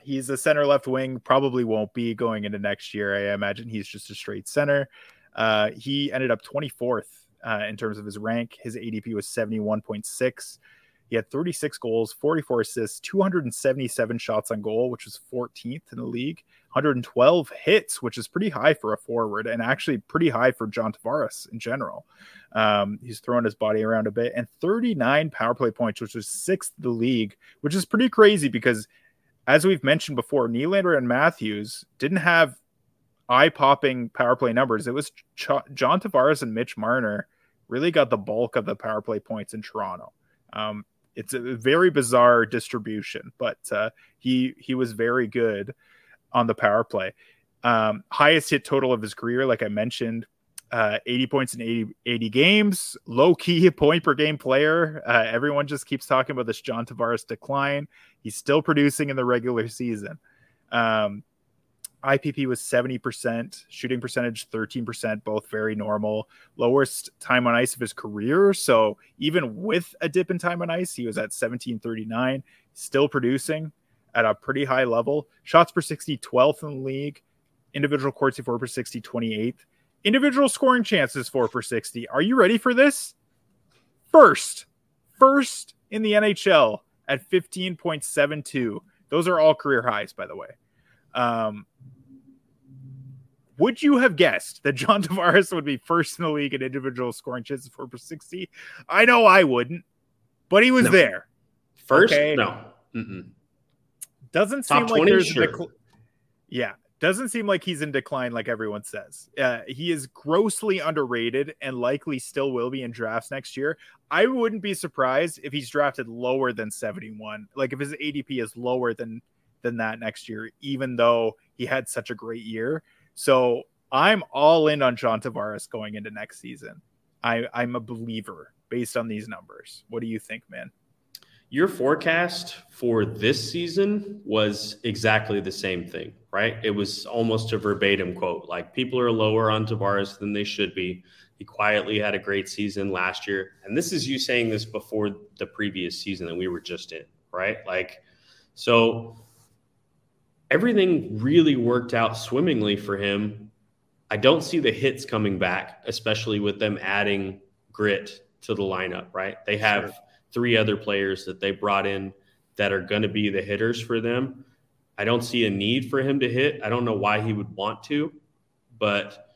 he's a center left wing, probably won't be going into next year. I imagine he's just a straight center. Uh, he ended up 24th uh, in terms of his rank. His ADP was 71.6. He had 36 goals, 44 assists, 277 shots on goal, which was 14th in the league, 112 hits, which is pretty high for a forward, and actually pretty high for John Tavares in general. Um, he's throwing his body around a bit, and 39 power play points, which was sixth in the league, which is pretty crazy because as we've mentioned before, Nylander and Matthews didn't have eye popping power play numbers. It was Ch- John Tavares and Mitch Marner really got the bulk of the power play points in Toronto. Um, it's a very bizarre distribution, but uh, he he was very good on the power play. Um, highest hit total of his career, like I mentioned, uh, 80 points in 80, 80 games, low key point per game player. Uh, everyone just keeps talking about this John Tavares decline. He's still producing in the regular season. Um, IPP was 70%, shooting percentage 13%, both very normal. Lowest time on ice of his career. So even with a dip in time on ice, he was at 1739, still producing at a pretty high level. Shots per 60, 12th in the league. Individual Corsi 4 per 60, 28th. Individual scoring chances 4 per 60. Are you ready for this? First, first in the NHL at 15.72. Those are all career highs, by the way. Um, would you have guessed that John Tavares would be first in the league in individual scoring chances for per 60? I know I wouldn't, but he was no. there. First? Okay. No. Mm-mm. Doesn't seem like there's sure. yeah, doesn't seem like he's in decline like everyone says. Uh, he is grossly underrated and likely still will be in drafts next year. I wouldn't be surprised if he's drafted lower than 71. Like if his ADP is lower than than that next year, even though he had such a great year. So I'm all in on John Tavares going into next season. I, I'm a believer based on these numbers. What do you think, man? Your forecast for this season was exactly the same thing, right? It was almost a verbatim quote. Like people are lower on Tavares than they should be. He quietly had a great season last year. And this is you saying this before the previous season that we were just in, right? Like, so everything really worked out swimmingly for him. I don't see the hits coming back, especially with them adding grit to the lineup, right? They have sure. three other players that they brought in that are going to be the hitters for them. I don't see a need for him to hit. I don't know why he would want to, but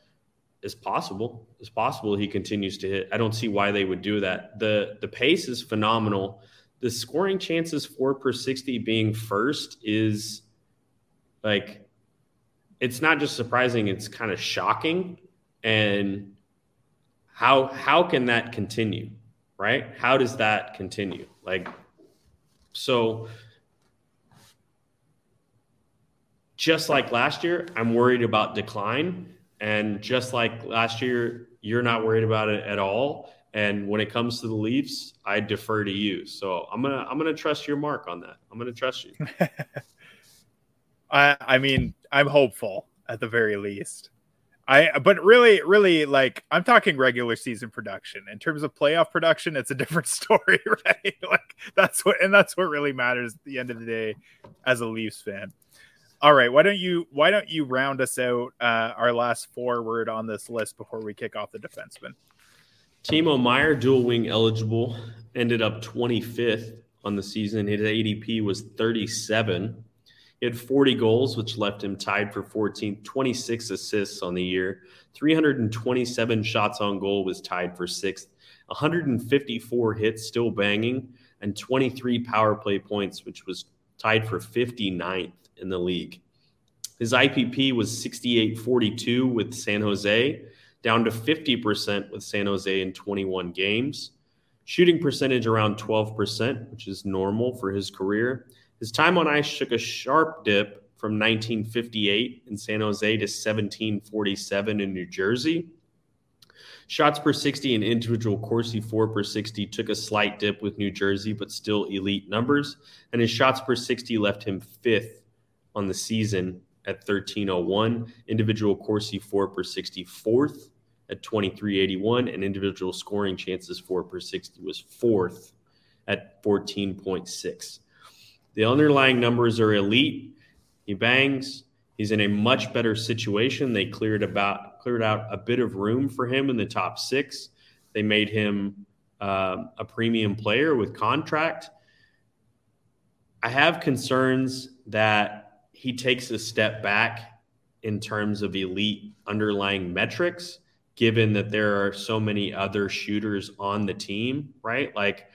it's possible. It's possible he continues to hit. I don't see why they would do that. The the pace is phenomenal. The scoring chances for per 60 being first is like it's not just surprising, it's kind of shocking. And how how can that continue right? How does that continue? Like so just like last year i'm worried about decline. And just like last year you're not worried about it at all. And when it comes to the leafs i defer to you. So i'm gonna i'm gonna trust your mark on that. I'm gonna trust you i i mean i'm hopeful at the very least I but really, really like I'm talking regular season production. In terms of playoff production, it's a different story, right? like that's what and that's what really matters at the end of the day as a Leafs fan. All right, why don't you why don't you round us out uh, our last forward on this list before we kick off the defenseman? Timo Meier, dual wing eligible, ended up 25th on the season. His ADP was 37. He had 40 goals, which left him tied for 14, 26 assists on the year. 327 shots on goal was tied for sixth. 154 hits, still banging, and 23 power play points, which was tied for 59th in the league. His IPP was 68.42 with San Jose, down to 50% with San Jose in 21 games. Shooting percentage around 12%, which is normal for his career. His time on ice took a sharp dip from 1958 in San Jose to 1747 in New Jersey. Shots per 60 and individual Corsi 4 per 60 took a slight dip with New Jersey, but still elite numbers. And his shots per 60 left him fifth on the season at 1301. Individual Corsi 4 per 60 fourth at 2381. And individual scoring chances 4 per 60 was fourth at 14.6. The underlying numbers are elite. He bangs. He's in a much better situation. They cleared about cleared out a bit of room for him in the top six. They made him uh, a premium player with contract. I have concerns that he takes a step back in terms of elite underlying metrics, given that there are so many other shooters on the team, right? Like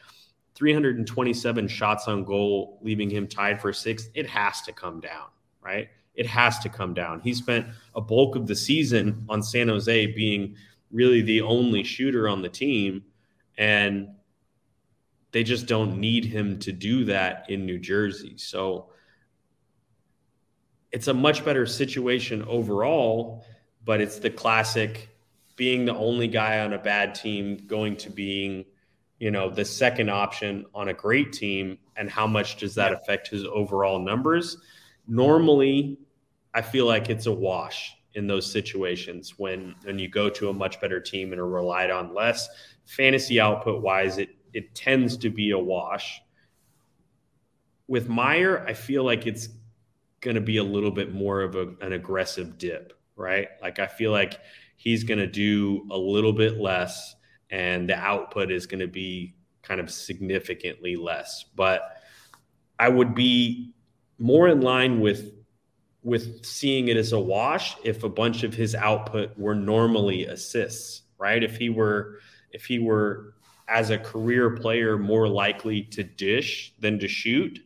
327 shots on goal, leaving him tied for sixth. It has to come down, right? It has to come down. He spent a bulk of the season on San Jose being really the only shooter on the team. And they just don't need him to do that in New Jersey. So it's a much better situation overall, but it's the classic being the only guy on a bad team going to being – you know, the second option on a great team and how much does that affect his overall numbers? Normally, I feel like it's a wash in those situations when when you go to a much better team and are relied on less. Fantasy output wise, it it tends to be a wash. With Meier I feel like it's going to be a little bit more of a, an aggressive dip, right? Like I feel like he's going to do a little bit less and the output is going to be kind of significantly less. But I would be more in line with with seeing it as a wash if a bunch of his output were normally assists, right? If he were if he were as a career player more likely to dish than to shoot,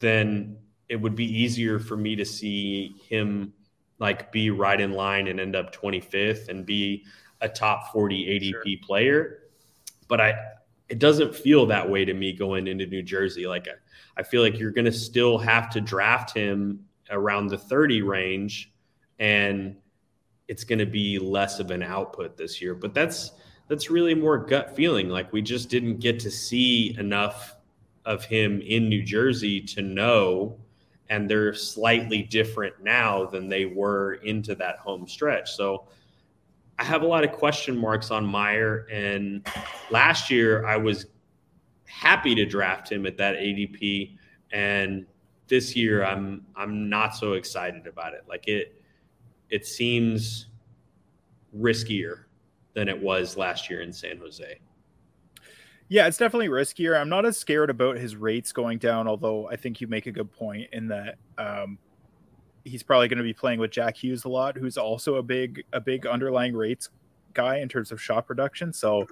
then it would be easier for me to see him like be right in line and end up 25th and be a top 40 ADP sure. player. But I, it doesn't feel that way to me going into New Jersey. Like I feel like you're going to still have to draft him around the 30 range and it's going to be less of an output this year. But that's that's really more gut feeling. Like we just didn't get to see enough of him in New Jersey to know and they're slightly different now than they were into that home stretch. So I have a lot of question marks on Meier. And last year, I was happy to draft him at that ADP, and this year, I'm I'm not so excited about it. Like it, it seems riskier than it was last year in San Jose. Yeah, it's definitely riskier. I'm not as scared about his rates going down, although I think you make a good point in that um, he's probably going to be playing with Jack Hughes a lot, who's also a big a big underlying rates guy in terms of shot production. So,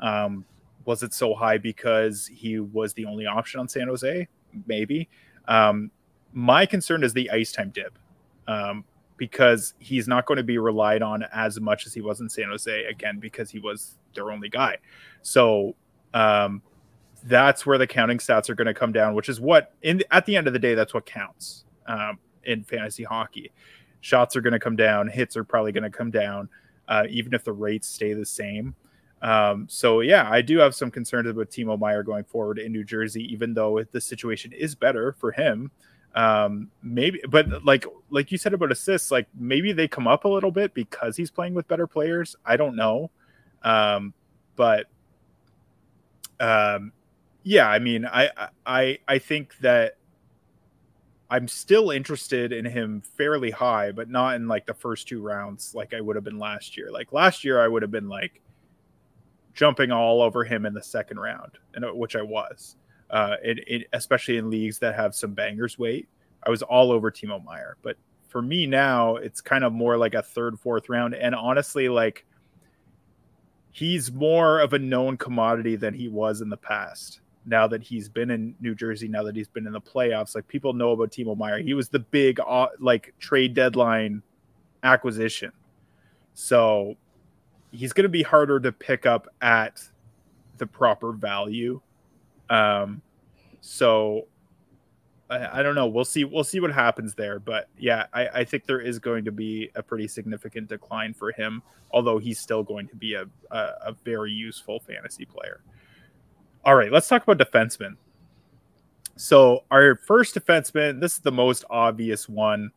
um, was it so high because he was the only option on San Jose? Maybe. Um, my concern is the ice time dip. Um, because he's not going to be relied on as much as he was in San Jose again because he was their only guy. So um, that's where the counting stats are going to come down, which is what in at the end of the day, that's what counts um, in fantasy hockey. Shots are going to come down, hits are probably going to come down, uh, even if the rates stay the same. Um, so yeah, I do have some concerns about Timo Meier going forward in New Jersey, even though the situation is better for him. Um, maybe, but like like you said about assists, like maybe they come up a little bit because he's playing with better players. I don't know, um, but um, yeah, I mean, I I I think that I'm still interested in him fairly high, but not in like the first two rounds like I would have been last year. Like last year, I would have been like jumping all over him in the second round, and uh, which I was. Uh, it, it, especially in leagues that have some bangers weight, I was all over Timo Meier, But for me now, it's kind of more like a third, fourth round, and honestly, like he's more of a known commodity than he was in the past. Now that he's been in New Jersey, now that he's been in the playoffs, like people know about Timo Meier. He was the big uh, like trade deadline acquisition. So he's going to be harder to pick up at the proper value. Um, so I, I, don't know. We'll see. We'll see what happens there. But yeah, I, I, think there is going to be a pretty significant decline for him, although he's still going to be a, a, a very useful fantasy player. All right, let's talk about defensemen. So our first defenseman, this is the most obvious one.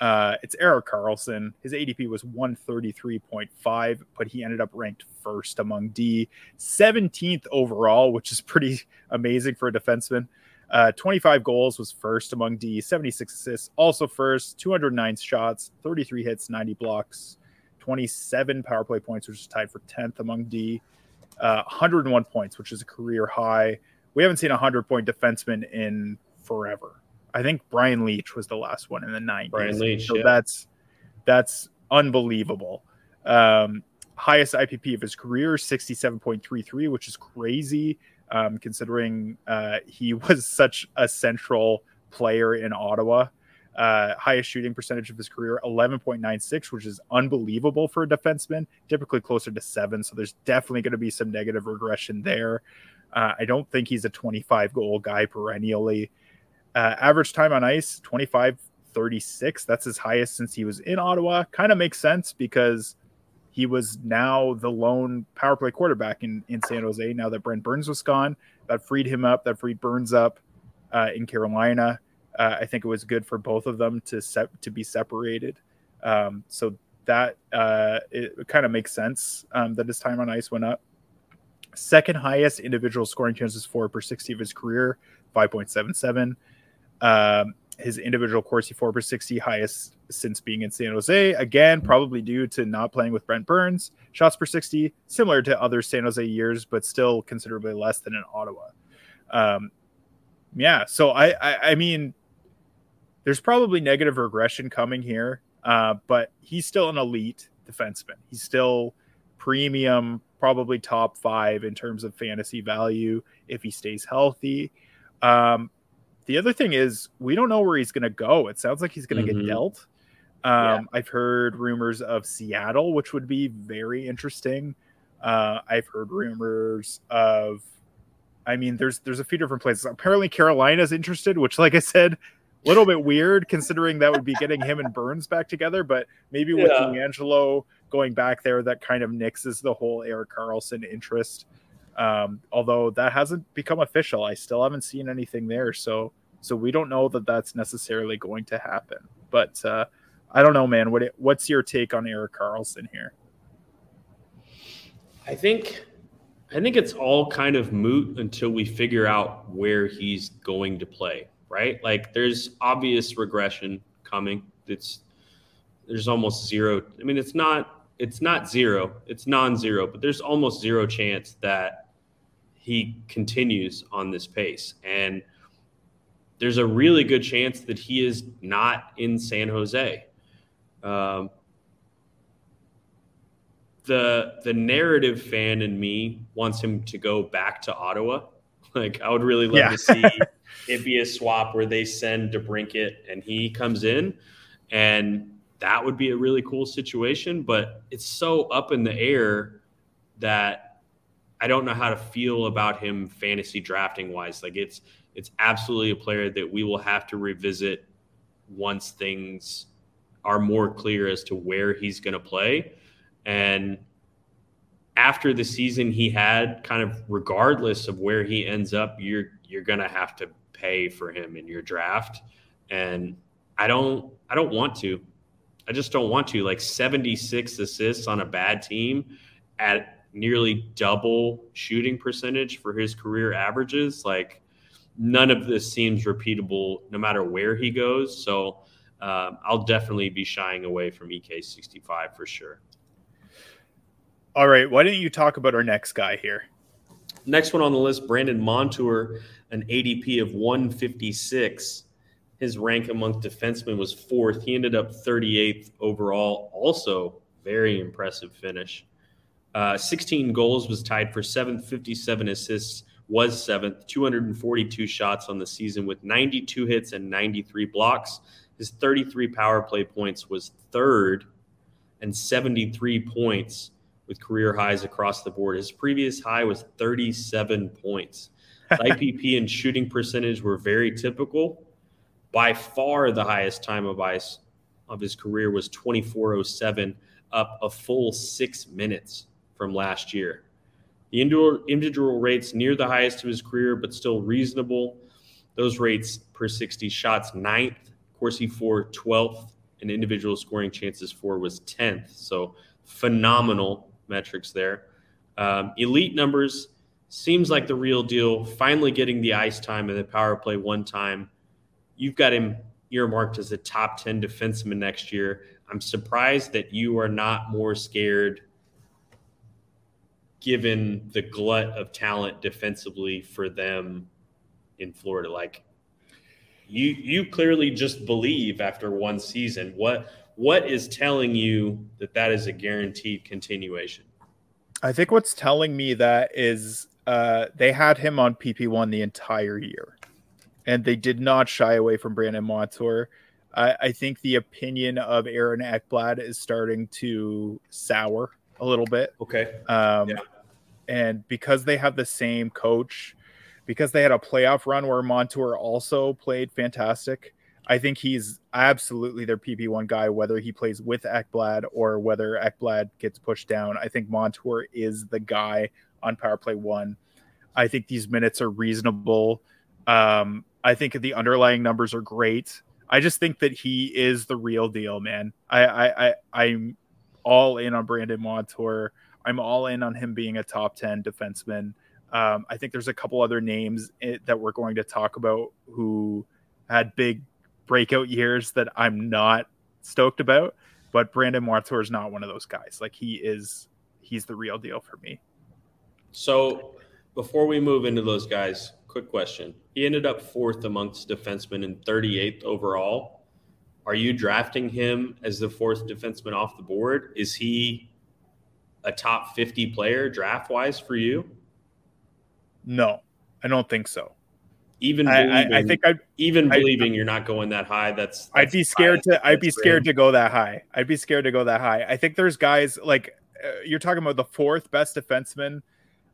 Uh, it's Erik Karlsson. His ADP was 133.5, but he ended up ranked first among D, 17th overall, which is pretty amazing for a defenseman. Uh, 25 goals was first among D, 76 assists, also first, 209 shots, 33 hits, 90 blocks, 27 power play points, which is tied for 10th among D, uh, 101 points, which is a career high. We haven't seen a 100 point defenseman in forever. I think Brian Leetch was the last one in the 90s. Brian Leetch, so yeah. that's that's unbelievable. Um, highest IPP of his career, 67.33, which is crazy um, considering uh, he was such a central player in Ottawa. Uh, highest shooting percentage of his career, 11.96, which is unbelievable for a defenseman, typically closer to seven. So there's definitely going to be some negative regression there. Uh, I don't think he's a 25 goal guy perennially. Uh, average time on ice, 25 36. That's his highest since he was in Ottawa. Kind of makes sense because he was now the lone power play quarterback in, in San Jose. Now that Brent Burns was gone, that freed him up. That freed Burns up uh, in Carolina. Uh, I think it was good for both of them to set to be separated. Um, so that uh, it kind of makes sense um, that his time on ice went up. Second highest individual scoring chances for per 60 of his career, 5.77. Um, his individual Corsi 4 per 60 highest since being in San Jose. Again, probably due to not playing with Brent Burns. Shots per 60, similar to other San Jose years, but still considerably less than in Ottawa. Um, yeah, so I, I, I mean, there's probably negative regression coming here, uh, but he's still an elite defenseman. He's still premium, probably top five in terms of fantasy value if he stays healthy. Um, the other thing is we don't know where he's going to go. It sounds like he's going to mm-hmm. get dealt. Um, yeah. I've heard rumors of Seattle, which would be very interesting. Uh, I've heard rumors of, I mean, there's there's a few different places. Apparently, Carolina's interested, which, like I said, little bit weird considering that would be getting him and Burns back together. But maybe with yeah. DeAngelo going back there, that kind of nixes the whole Erik Karlsson interest. Um, although that hasn't become official, I still haven't seen anything there. So so we don't know that that's necessarily going to happen. But uh, I don't know, man. What what's your take on Erik Karlsson here? I think I think it's all kind of moot until we figure out where he's going to play, right? Like there's obvious regression coming. It's there's almost zero. I mean, it's not it's not zero. It's non-zero, but there's almost zero chance that he continues on this pace. And there's a really good chance that he is not in San Jose. Um, the the narrative fan in me wants him to go back to Ottawa. Like I would really love yeah. to see it be a swap where they send DeBrincat and he comes in, and that would be a really cool situation. But it's so up in the air that I don't know how to feel about him fantasy drafting wise. Like it's it's absolutely a player that we will have to revisit once things are more clear as to where he's going to play. And after the season he had, kind of regardless of where he ends up, you're you're going to have to pay for him in your draft. And I don't I don't want to. I just don't want to. Like 76 assists on a bad team at nearly double shooting percentage for his career averages. Like none of this seems repeatable no matter where he goes. So um, I'll definitely be shying away from EK65 for sure. All right. Why don't you talk about our next guy here? Next one on the list, Brandon Montour, an ADP of 156. His rank among defensemen was fourth. He ended up 38th overall. Also, very impressive finish. Uh, 16 goals was tied for seventh, 57 assists was seventh, 242 shots on the season with 92 hits and 93 blocks. His 33 power play points was third and 73 points with career highs across the board. His previous high was 37 points. IPP and shooting percentage were very typical. By far, the highest time of ice of his career was 2407, up a full six minutes from last year. The individual rates near the highest of his career, but still reasonable. Those rates per 60 shots, ninth. Corsi for 12th, and individual scoring chances for was 10th. So phenomenal metrics there. Um, elite numbers seems like the real deal. Finally getting the ice time and the power play one time. You've got him earmarked as a top 10 defenseman next year. I'm surprised that you are not more scared given the glut of talent defensively for them in Florida. Like you you clearly just believe after one season. What what is telling you that that is a guaranteed continuation? I think what's telling me that is uh, they had him on PP1 the entire year, and they did not shy away from Brandon Montour. I, I think the opinion of Aaron Ekblad is starting to sour a little bit. Okay. Um, yeah. And because they have the same coach, because they had a playoff run where Montour also played fantastic, I think he's absolutely their PP1 guy, whether he plays with Ekblad or whether Ekblad gets pushed down. I think Montour is the guy on power play one. I think these minutes are reasonable. Um, I think the underlying numbers are great. I just think that he is the real deal, man. I, I, I I'm all in on Brandon Montour. I'm all in on him being a top 10 defenseman. Um, I think there's a couple other names that we're going to talk about who had big breakout years that I'm not stoked about, but Brandon Montour is not one of those guys. Like he is, he's the real deal for me. So before we move into those guys, quick question. He ended up fourth amongst defensemen and 38th overall. Are you drafting him as the fourth defenseman off the board? Is he a top 50 player draft wise for you? No, I don't think so. Even I, believing, I, I think I'd even I- believing you're not going that high. That's, I'd be scared high. to I'd be scared to go that high. I'd be scared to go that high. I think there's guys like uh, you're talking about the fourth best defenseman.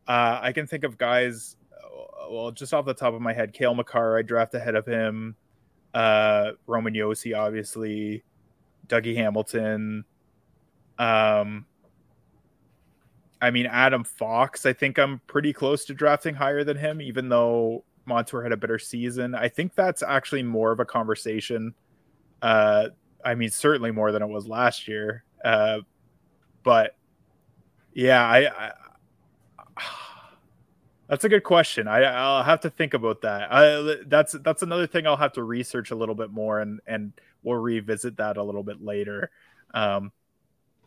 Uh, I can think of guys. uh, Well, just off the top of my head, Cale Makar, I draft ahead of him. Uh, Roman Josi, obviously, Dougie Hamilton. Um, I mean Adam Fox. I think I'm pretty close to drafting higher than him, even though Montour had a better season. I think that's actually more of a conversation. Uh, I mean, certainly more than it was last year. Uh, but yeah, I, I that's a good question. I, I'll have to think about that. I, that's that's another thing I'll have to research a little bit more, and and we'll revisit that a little bit later. Um,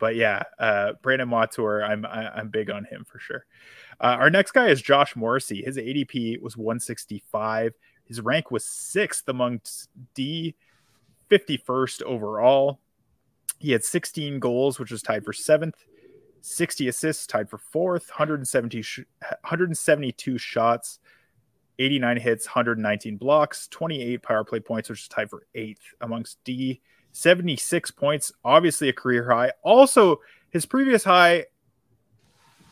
but yeah, uh, Brandon Montour, I'm I, I'm big on him for sure. Uh, our next guy is Josh Morrissey. His ADP was 165. His rank was sixth amongst D, 51st overall. He had 16 goals, which was tied for seventh. 60 assists, tied for fourth. 170 sh- 172 shots, 89 hits, 119 blocks, 28 power play points, which is tied for eighth amongst D. 76 points, obviously a career high. Also, his previous high,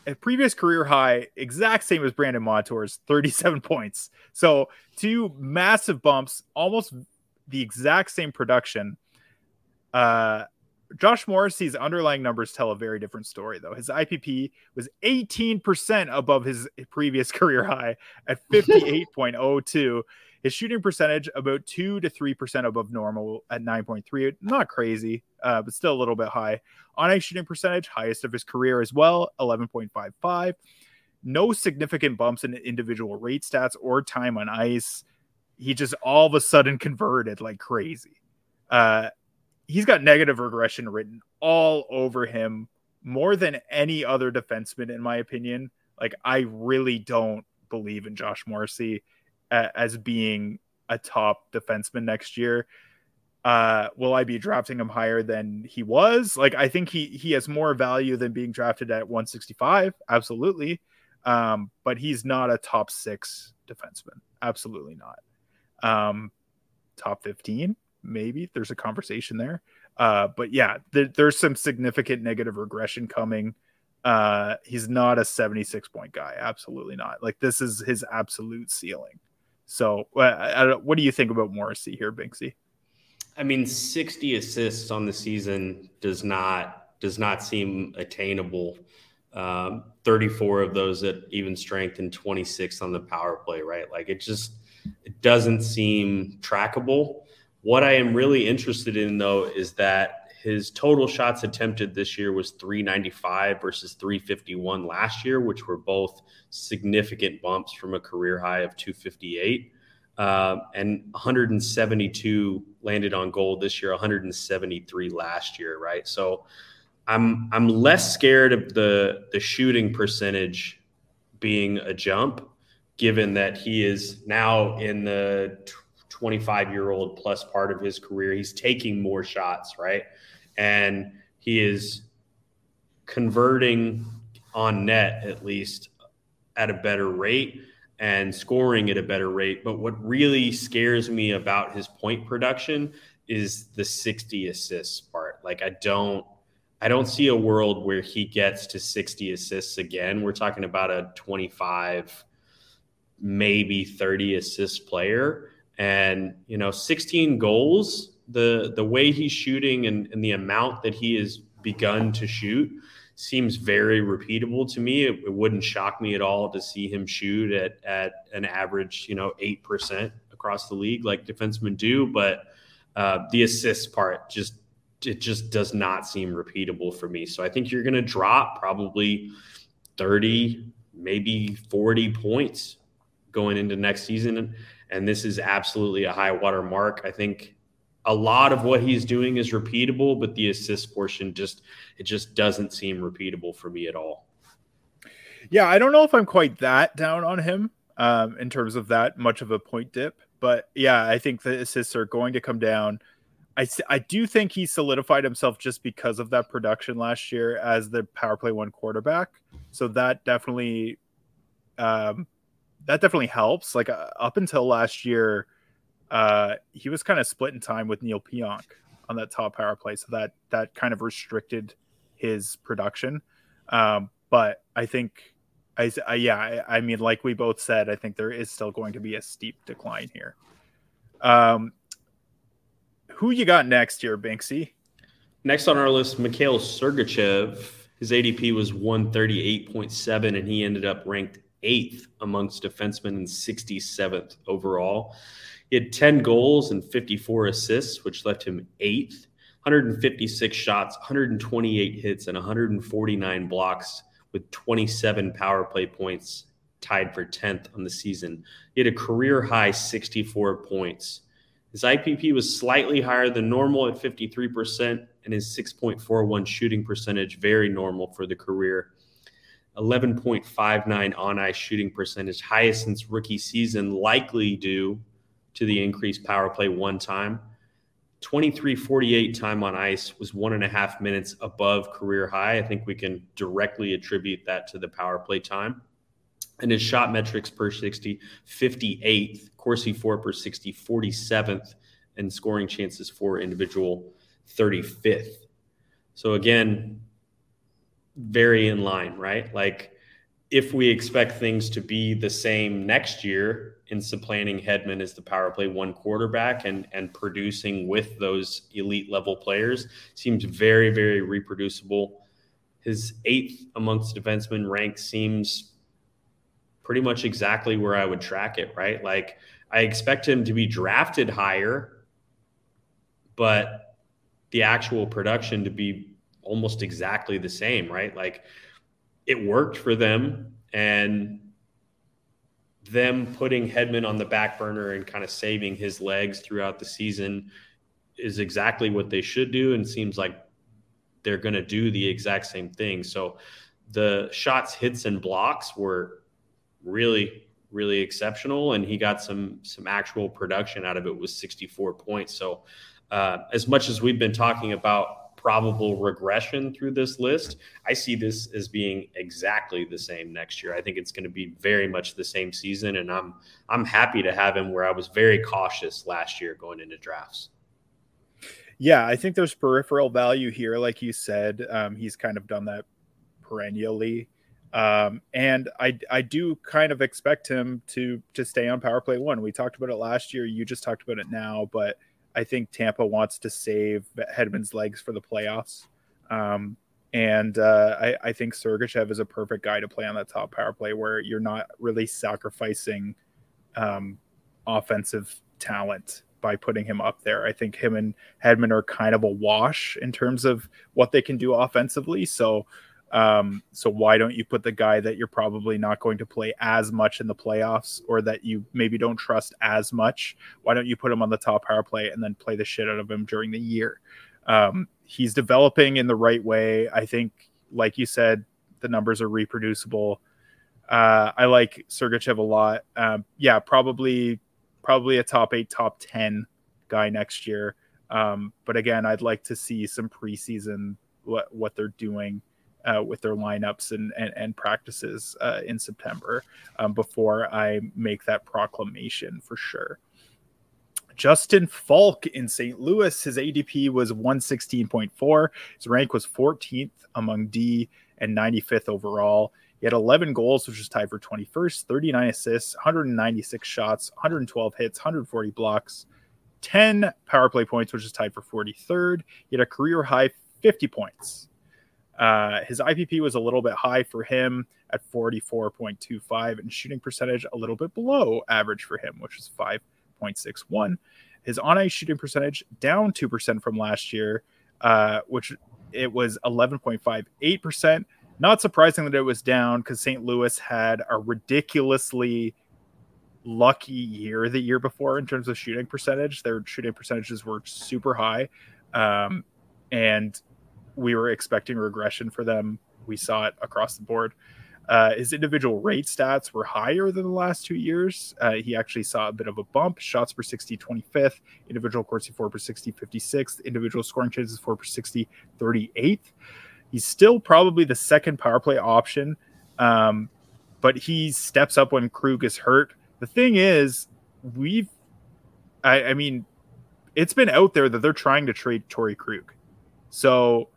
a previous career high, exact same as Brandon Montour's, 37 points. So two massive bumps, almost the exact same production. Uh, Josh Morrissey's underlying numbers tell a very different story, though. His IPP was 18% above his previous career high at 58.02. His shooting percentage about two to three percent above normal at 9.3. Not crazy, uh, but still a little bit high. On ice shooting percentage, highest of his career as well, 11.55. No significant bumps in individual rate stats or time on ice. He just all of a sudden converted like crazy. Uh, he's got negative regression written all over him more than any other defenseman, in my opinion. Like, I really don't believe in Josh Morrissey as being a top defenseman next year. Uh, will I be drafting him higher than he was? Like, I think he he has more value than being drafted at 165. Absolutely. Um, but he's not a top six defenseman. Absolutely not. Um, top 15, maybe there's a conversation there. Uh, but yeah, there, there's some significant negative regression coming. Uh, he's not a 76 point guy. Absolutely not. Like this is his absolute ceiling. So, uh, what do you think about Morrissey here, Binksy? I mean, 60 assists on the season does not does not seem attainable. Um, 34 of those at even strength and 26 on the power play, right? Like it just it doesn't seem trackable. What I am really interested in though is that his total shots attempted this year was 395 versus 351 last year, which were both significant bumps from a career high of 258. Um, and 172 landed on goal this year, 173 last year, right? So I'm I'm less scared of the the shooting percentage being a jump, given that he is now in the 25 year old plus part of his career. He's taking more shots, right? And he is converting on net at least at a better rate and scoring at a better rate. But what really scares me about his point production is the 60 assists part. Like I don't I don't see a world where he gets to 60 assists again. We're talking about a 25 maybe 30 assist player and you know 16 goals the the way he's shooting and, and the amount that he has begun to shoot seems very repeatable to me. It, it, wouldn't shock me at all to see him shoot at at an average, you know, eight percent across the league like defensemen do. But uh, the assist part just it just does not seem repeatable for me. So I think you're going to drop probably thirty, maybe forty points going into next season, and, this is absolutely a high water mark. I think a lot of what he's doing is repeatable, but the assist portion just it just doesn't seem repeatable for me at all. Yeah, I don't know if I'm quite that down on him um, in terms of that much of a point dip, but yeah, I think the assists are going to come down. I, I do think he solidified himself just because of that production last year as the power play one quarterback. So that definitely um, that definitely helps. Like uh, up until last year, uh, he was kind of split in time with Neil Pionk on that top power play, so that that kind of restricted his production. Um, but I think, I, I yeah, I, I, mean, like we both said, I think there is still going to be a steep decline here. Um, who you got next here, Binksy? Next on our list, Mikhail Sergachev. His ADP was 138.7, and he ended up ranked eighth amongst defensemen and 67th overall. He had 10 goals and 54 assists, which left him eighth. 156 shots, 128 hits, and 149 blocks with 27 power play points, tied for 10th on the season. He had a career high 64 points. His IPP was slightly higher than normal at 53%, and his 6.41 shooting percentage very normal for the career. 11.59 on ice shooting percentage, highest since rookie season, likely due to the increased power play one time. 2348 time on ice was one and a half minutes above career high. I think we can directly attribute that to the power play time. And his shot metrics per 60, 58th, Corsi 4 per 60, 47th, and scoring chances for individual 35th. So again, very in line, right? Like if we expect things to be the same next year in supplanting Hedman as the power play one quarterback and and producing with those elite level players seems very very reproducible. His eighth amongst defensemen rank seems pretty much exactly where I would track it, right? Like I expect him to be drafted higher, but the actual production to be almost exactly the same, right? Like it worked for them and them putting Hedman on the back burner and kind of saving his legs throughout the season is exactly what they should do and seems like they're going to do the exact same thing. So the shots, hits and blocks were really really exceptional and he got some some actual production out of it with 64 points. So uh, as much as we've been talking about probable regression through this list. I see this as being exactly the same next year. I think it's going to be very much the same season, and I'm I'm happy to have him where I was very cautious last year going into drafts. Yeah, I think there's peripheral value here, like you said. Um, he's kind of done that perennially. Um, and I I do kind of expect him to to stay on power play one. We talked about it last year. You just talked about it now, but I think Tampa wants to save Hedman's legs for the playoffs. Um, and uh, I, I, think Sergachev is a perfect guy to play on that top power play where you're not really sacrificing um, offensive talent by putting him up there. I think him and Hedman are kind of a wash in terms of what they can do offensively. So um, so why don't you put the guy that you're probably not going to play as much in the playoffs or that you maybe don't trust as much? Why don't you put him on the top power play and then play the shit out of him during the year? Um, he's developing in the right way. I think, like you said, the numbers are reproducible. Uh, I like Sergachev a lot. Um, yeah, probably probably a top eight, top ten guy next year. Um, but again, I'd like to see some preseason what what they're doing uh, with their lineups and, and, and practices uh, in September um, before I make that proclamation for sure. Justin Faulk in St. Louis, his ADP was 116.4. His rank was 14th among D and 95th overall. He had 11 goals, which was tied for 21st, 39 assists, 196 shots, 112 hits, 140 blocks, 10 power play points, which is tied for 43rd. He had a career high 50 points. Uh, his IPP was a little bit high for him at 44.25 and shooting percentage a little bit below average for him, which is 5.61. His on ice shooting percentage down 2% from last year, uh, which it was 11.58%. Not surprising that it was down because St. Louis had a ridiculously lucky year the year before in terms of shooting percentage. Their shooting percentages were super high. Um, and we were expecting regression for them. We saw it across the board. Uh, his individual rate stats were higher than the last two years. Uh, he actually saw a bit of a bump. Shots per 60, 25th. Individual Corsi 4 per 60, 56th. Individual scoring chances 4 per 60, 38th. He's still probably the second power play option. Um, but he steps up when Krug is hurt. The thing is, we've, I, I mean, it's been out there that they're trying to trade Torey Krug. So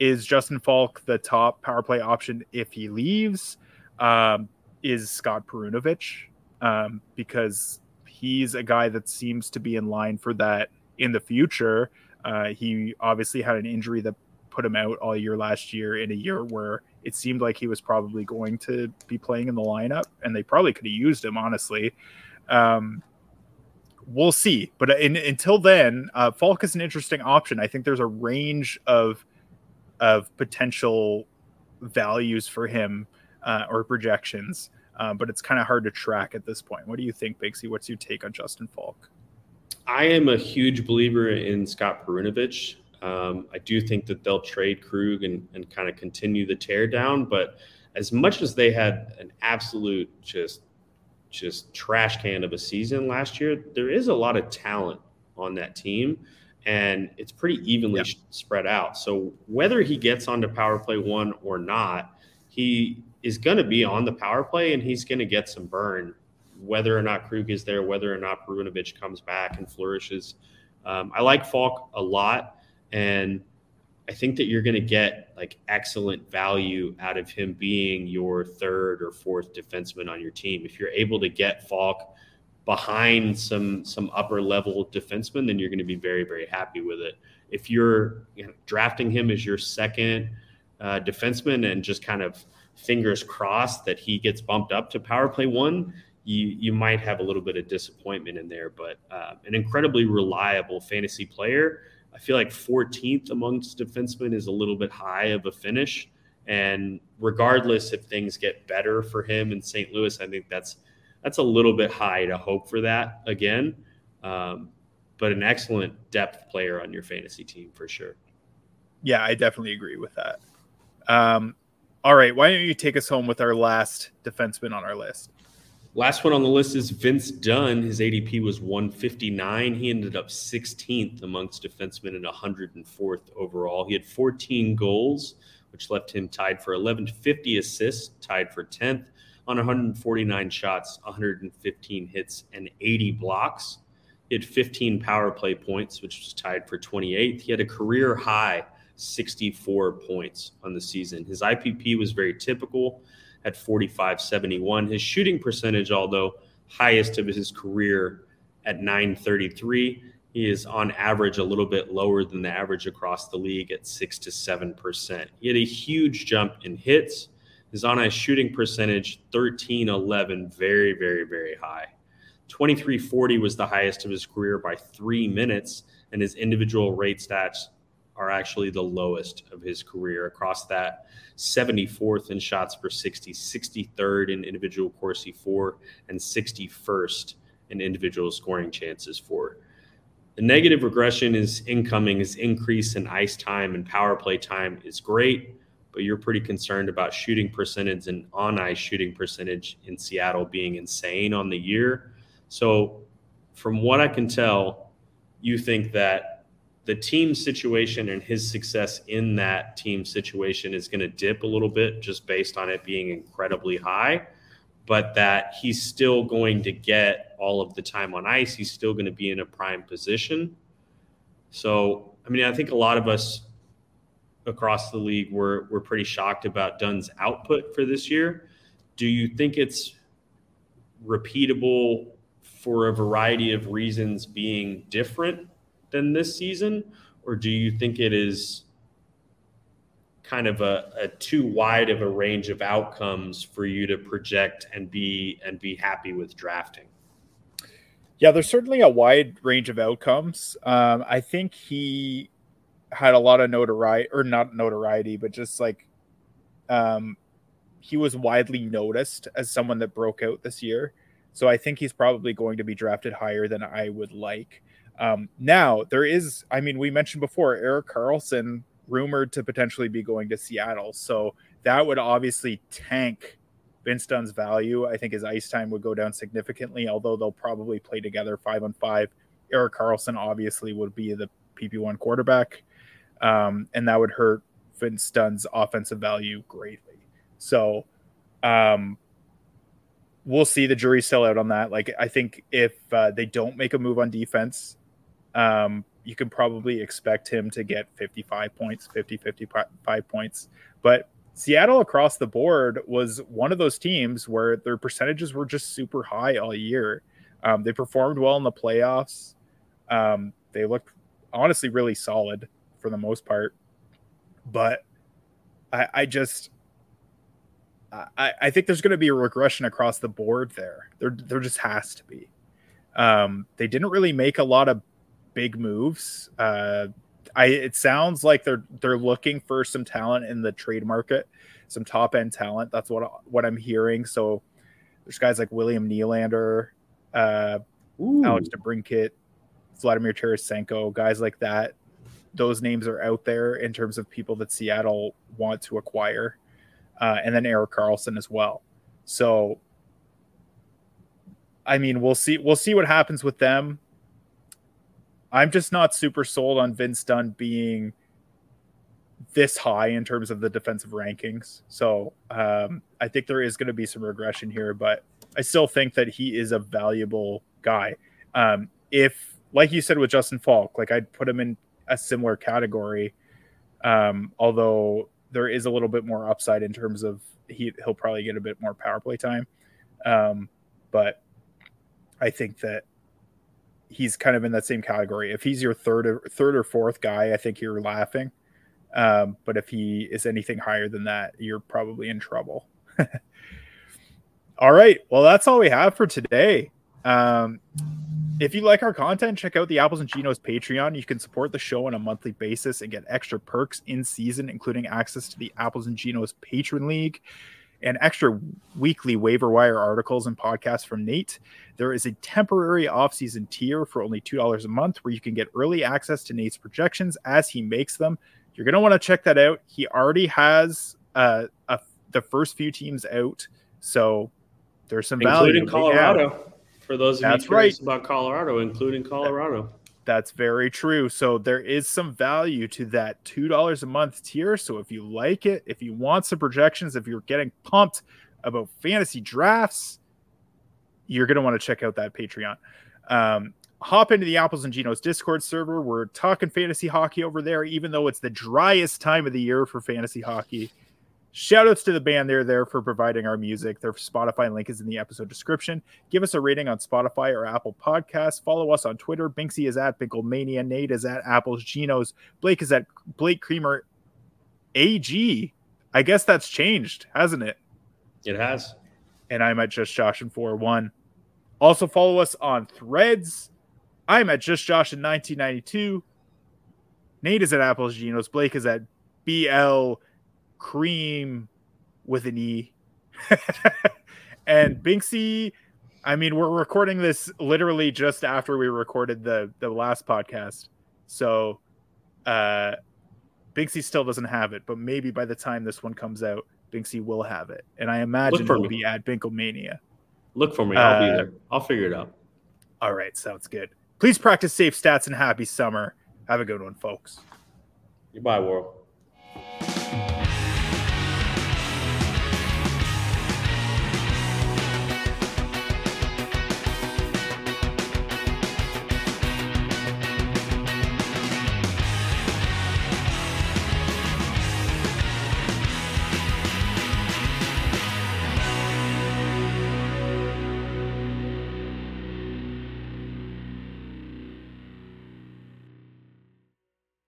is Justin Faulk the top power play option if he leaves? Um, is Scott Perunovich um, because he's a guy that seems to be in line for that in the future. Uh, he obviously had an injury that put him out all year last year in a year where it seemed like he was probably going to be playing in the lineup, and they probably could have used him, honestly. Um, we'll see. But in, until then, uh, Faulk is an interesting option. I think there's a range of of potential values for him uh, or projections, uh, but it's kind of hard to track at this point. What do you think, Binksy? What's your take on Justin Faulk? I am a huge believer in Scott Perunovich. Um, I do think that they'll trade Krug and, and kind of continue the tear down. But as much as they had an absolute just just trash can of a season last year, there is a lot of talent on that team, and it's pretty evenly spread out. So whether he gets onto power play one or not, he is going to be on the power play and he's going to get some burn, whether or not Krug is there, whether or not Perunovich comes back and flourishes. Um, I like Faulk a lot. And I think that you're going to get like excellent value out of him being your third or fourth defenseman on your team. If you're able to get Faulk behind some some upper level defenseman, then you're going to be very very happy with it. If you're you know, drafting him as your second uh, defenseman and just kind of fingers crossed that he gets bumped up to power play one, you you might have a little bit of disappointment in there. But uh, an incredibly reliable fantasy player I feel like 14th amongst defensemen is a little bit high of a finish. And regardless if things get better for him in St. Louis, I think that's that's a little bit high to hope for that again. Um, but an excellent depth player on your fantasy team for sure. Yeah, I definitely agree with that. Um, all right, why don't you take us home with our last defenseman on our list? Last one on the list is Vince Dunn. His ADP was 159. He ended up 16th amongst defensemen and 104th overall. He had 14 goals, which left him tied for 1150 assists, tied for 10th on 149 shots, 115 hits, and 80 blocks. He had 15 power play points, which was tied for 28th. He had a career high 64 points on the season. His IPP was very typical at 45.71. His shooting percentage, although highest of his career at 933, he is on average a little bit lower than the average across the league at 6 to 7%. He had a huge jump in hits. His on ice shooting percentage, 1311, very, very, very high. 2340 was the highest of his career by three minutes, and his individual rate stats are actually the lowest of his career across that 74th in shots per 60, 63rd in individual Corsi four, and 61st in individual scoring chances for. The negative regression is incoming, his increase in ice time and power play time is great, but you're pretty concerned about shooting percentage and on ice shooting percentage in Seattle being insane on the year. So, from what I can tell, you think that the team situation and his success in that team situation is going to dip a little bit just based on it being incredibly high, but that he's still going to get all of the time on ice. He's still going to be in a prime position. So, I mean, I think a lot of us across the league were, were pretty shocked about Dunn's output for this year. Do you think it's repeatable for a variety of reasons being different than this season, or do you think it is kind of a, a too wide of a range of outcomes for you to project and be and be happy with drafting? Yeah, there's certainly a wide range of outcomes. Um, I think he had a lot of notoriety, or not notoriety, but just like um, he was widely noticed as someone that broke out this year. So I think he's probably going to be drafted higher than I would like. Um, now there is, I mean, we mentioned before Erik Karlsson rumored to potentially be going to Seattle, so that would obviously tank Vince Dunn's value. I think his ice time would go down significantly, although they'll probably play together five on five. Erik Karlsson obviously would be the PP1 quarterback, um, and that would hurt Vince Dunn's offensive value greatly. So, um, we'll see. The jury still out on that. Like I think if uh, they don't make a move on defense, um, you can probably expect him to get 55 points, 50, 55 points. But Seattle across the board was one of those teams where their percentages were just super high all year. Um, they performed well in the playoffs. Um, they looked honestly really solid for the most part. But I, I just I, I think there's going to be a regression across the board there. There there just has to be. Um, they didn't really make a lot of big moves. Uh, I it sounds like they're they're looking for some talent in the trade market, some top end talent. That's what what I'm hearing. So there's guys like William Nylander, uh, Alex DeBrincat, Vladimir Tarasenko, guys like that. Those names are out there in terms of people that Seattle want to acquire, uh, and then Erik Karlsson as well. So, I mean, we'll see. We'll see what happens with them. I'm just not super sold on Vince Dunn being this high in terms of the defensive rankings. So um, I think there is going to be some regression here, but I still think that he is a valuable guy. Um, if, like you said with Justin Faulk, like I'd put him in a similar category, um, although there is a little bit more upside in terms of he he'll probably get a bit more power play time. Um, but I think that he's kind of in that same category. If he's your third or third or fourth guy, I think you're laughing. Um, but if he is anything higher than that, you're probably in trouble. all right. Well, that's all we have for today. Um, if you like our content, check out the Apples and Ginos Patreon. You can support the show on a monthly basis and get extra perks in season, including access to the Apples and Ginos Patron League and extra weekly waiver wire articles and podcasts from Nate. There is a temporary off-season tier for only $2 a month where you can get early access to Nate's projections as he makes them. You're going to want to check that out. He already has uh, a, the first few teams out, so there's some including value. Colorado. For those of That's you curious right. about Colorado, including Colorado. That's very true. So there is some value to that $2 a month tier. So if you like it, if you want some projections, if you're getting pumped about fantasy drafts, you're going to want to check out that Patreon. Um, hop into the Apples and Ginos Discord server. We're talking fantasy hockey over there, even though it's the driest time of the year for fantasy hockey. Shout outs to the band. They're there for providing our music. Their Spotify link is in the episode description. Give us a rating on Spotify or Apple Podcasts. Follow us on Twitter. Binksy is at Binklemania. Nate is at Apples Ginos. Blake is at Blake Creamer AG. I guess that's changed, hasn't it? It has. And I'm at Just Josh and 4one. Also follow us on threads. I'm at Just Josh in 1992. Nate is at Apples Ginos. Blake is at BL cream with an E. and Binksy, I mean, we're recording this literally just after we recorded the the last podcast. So uh Binksy still doesn't have it, but maybe by the time this one comes out, Binksy will have it. And I imagine me. be at Binklemania. Look for me. I'll uh, be there. I'll figure it out. All right, sounds good. Please practice safe stats and happy summer. Have a good one, folks. Goodbye, world.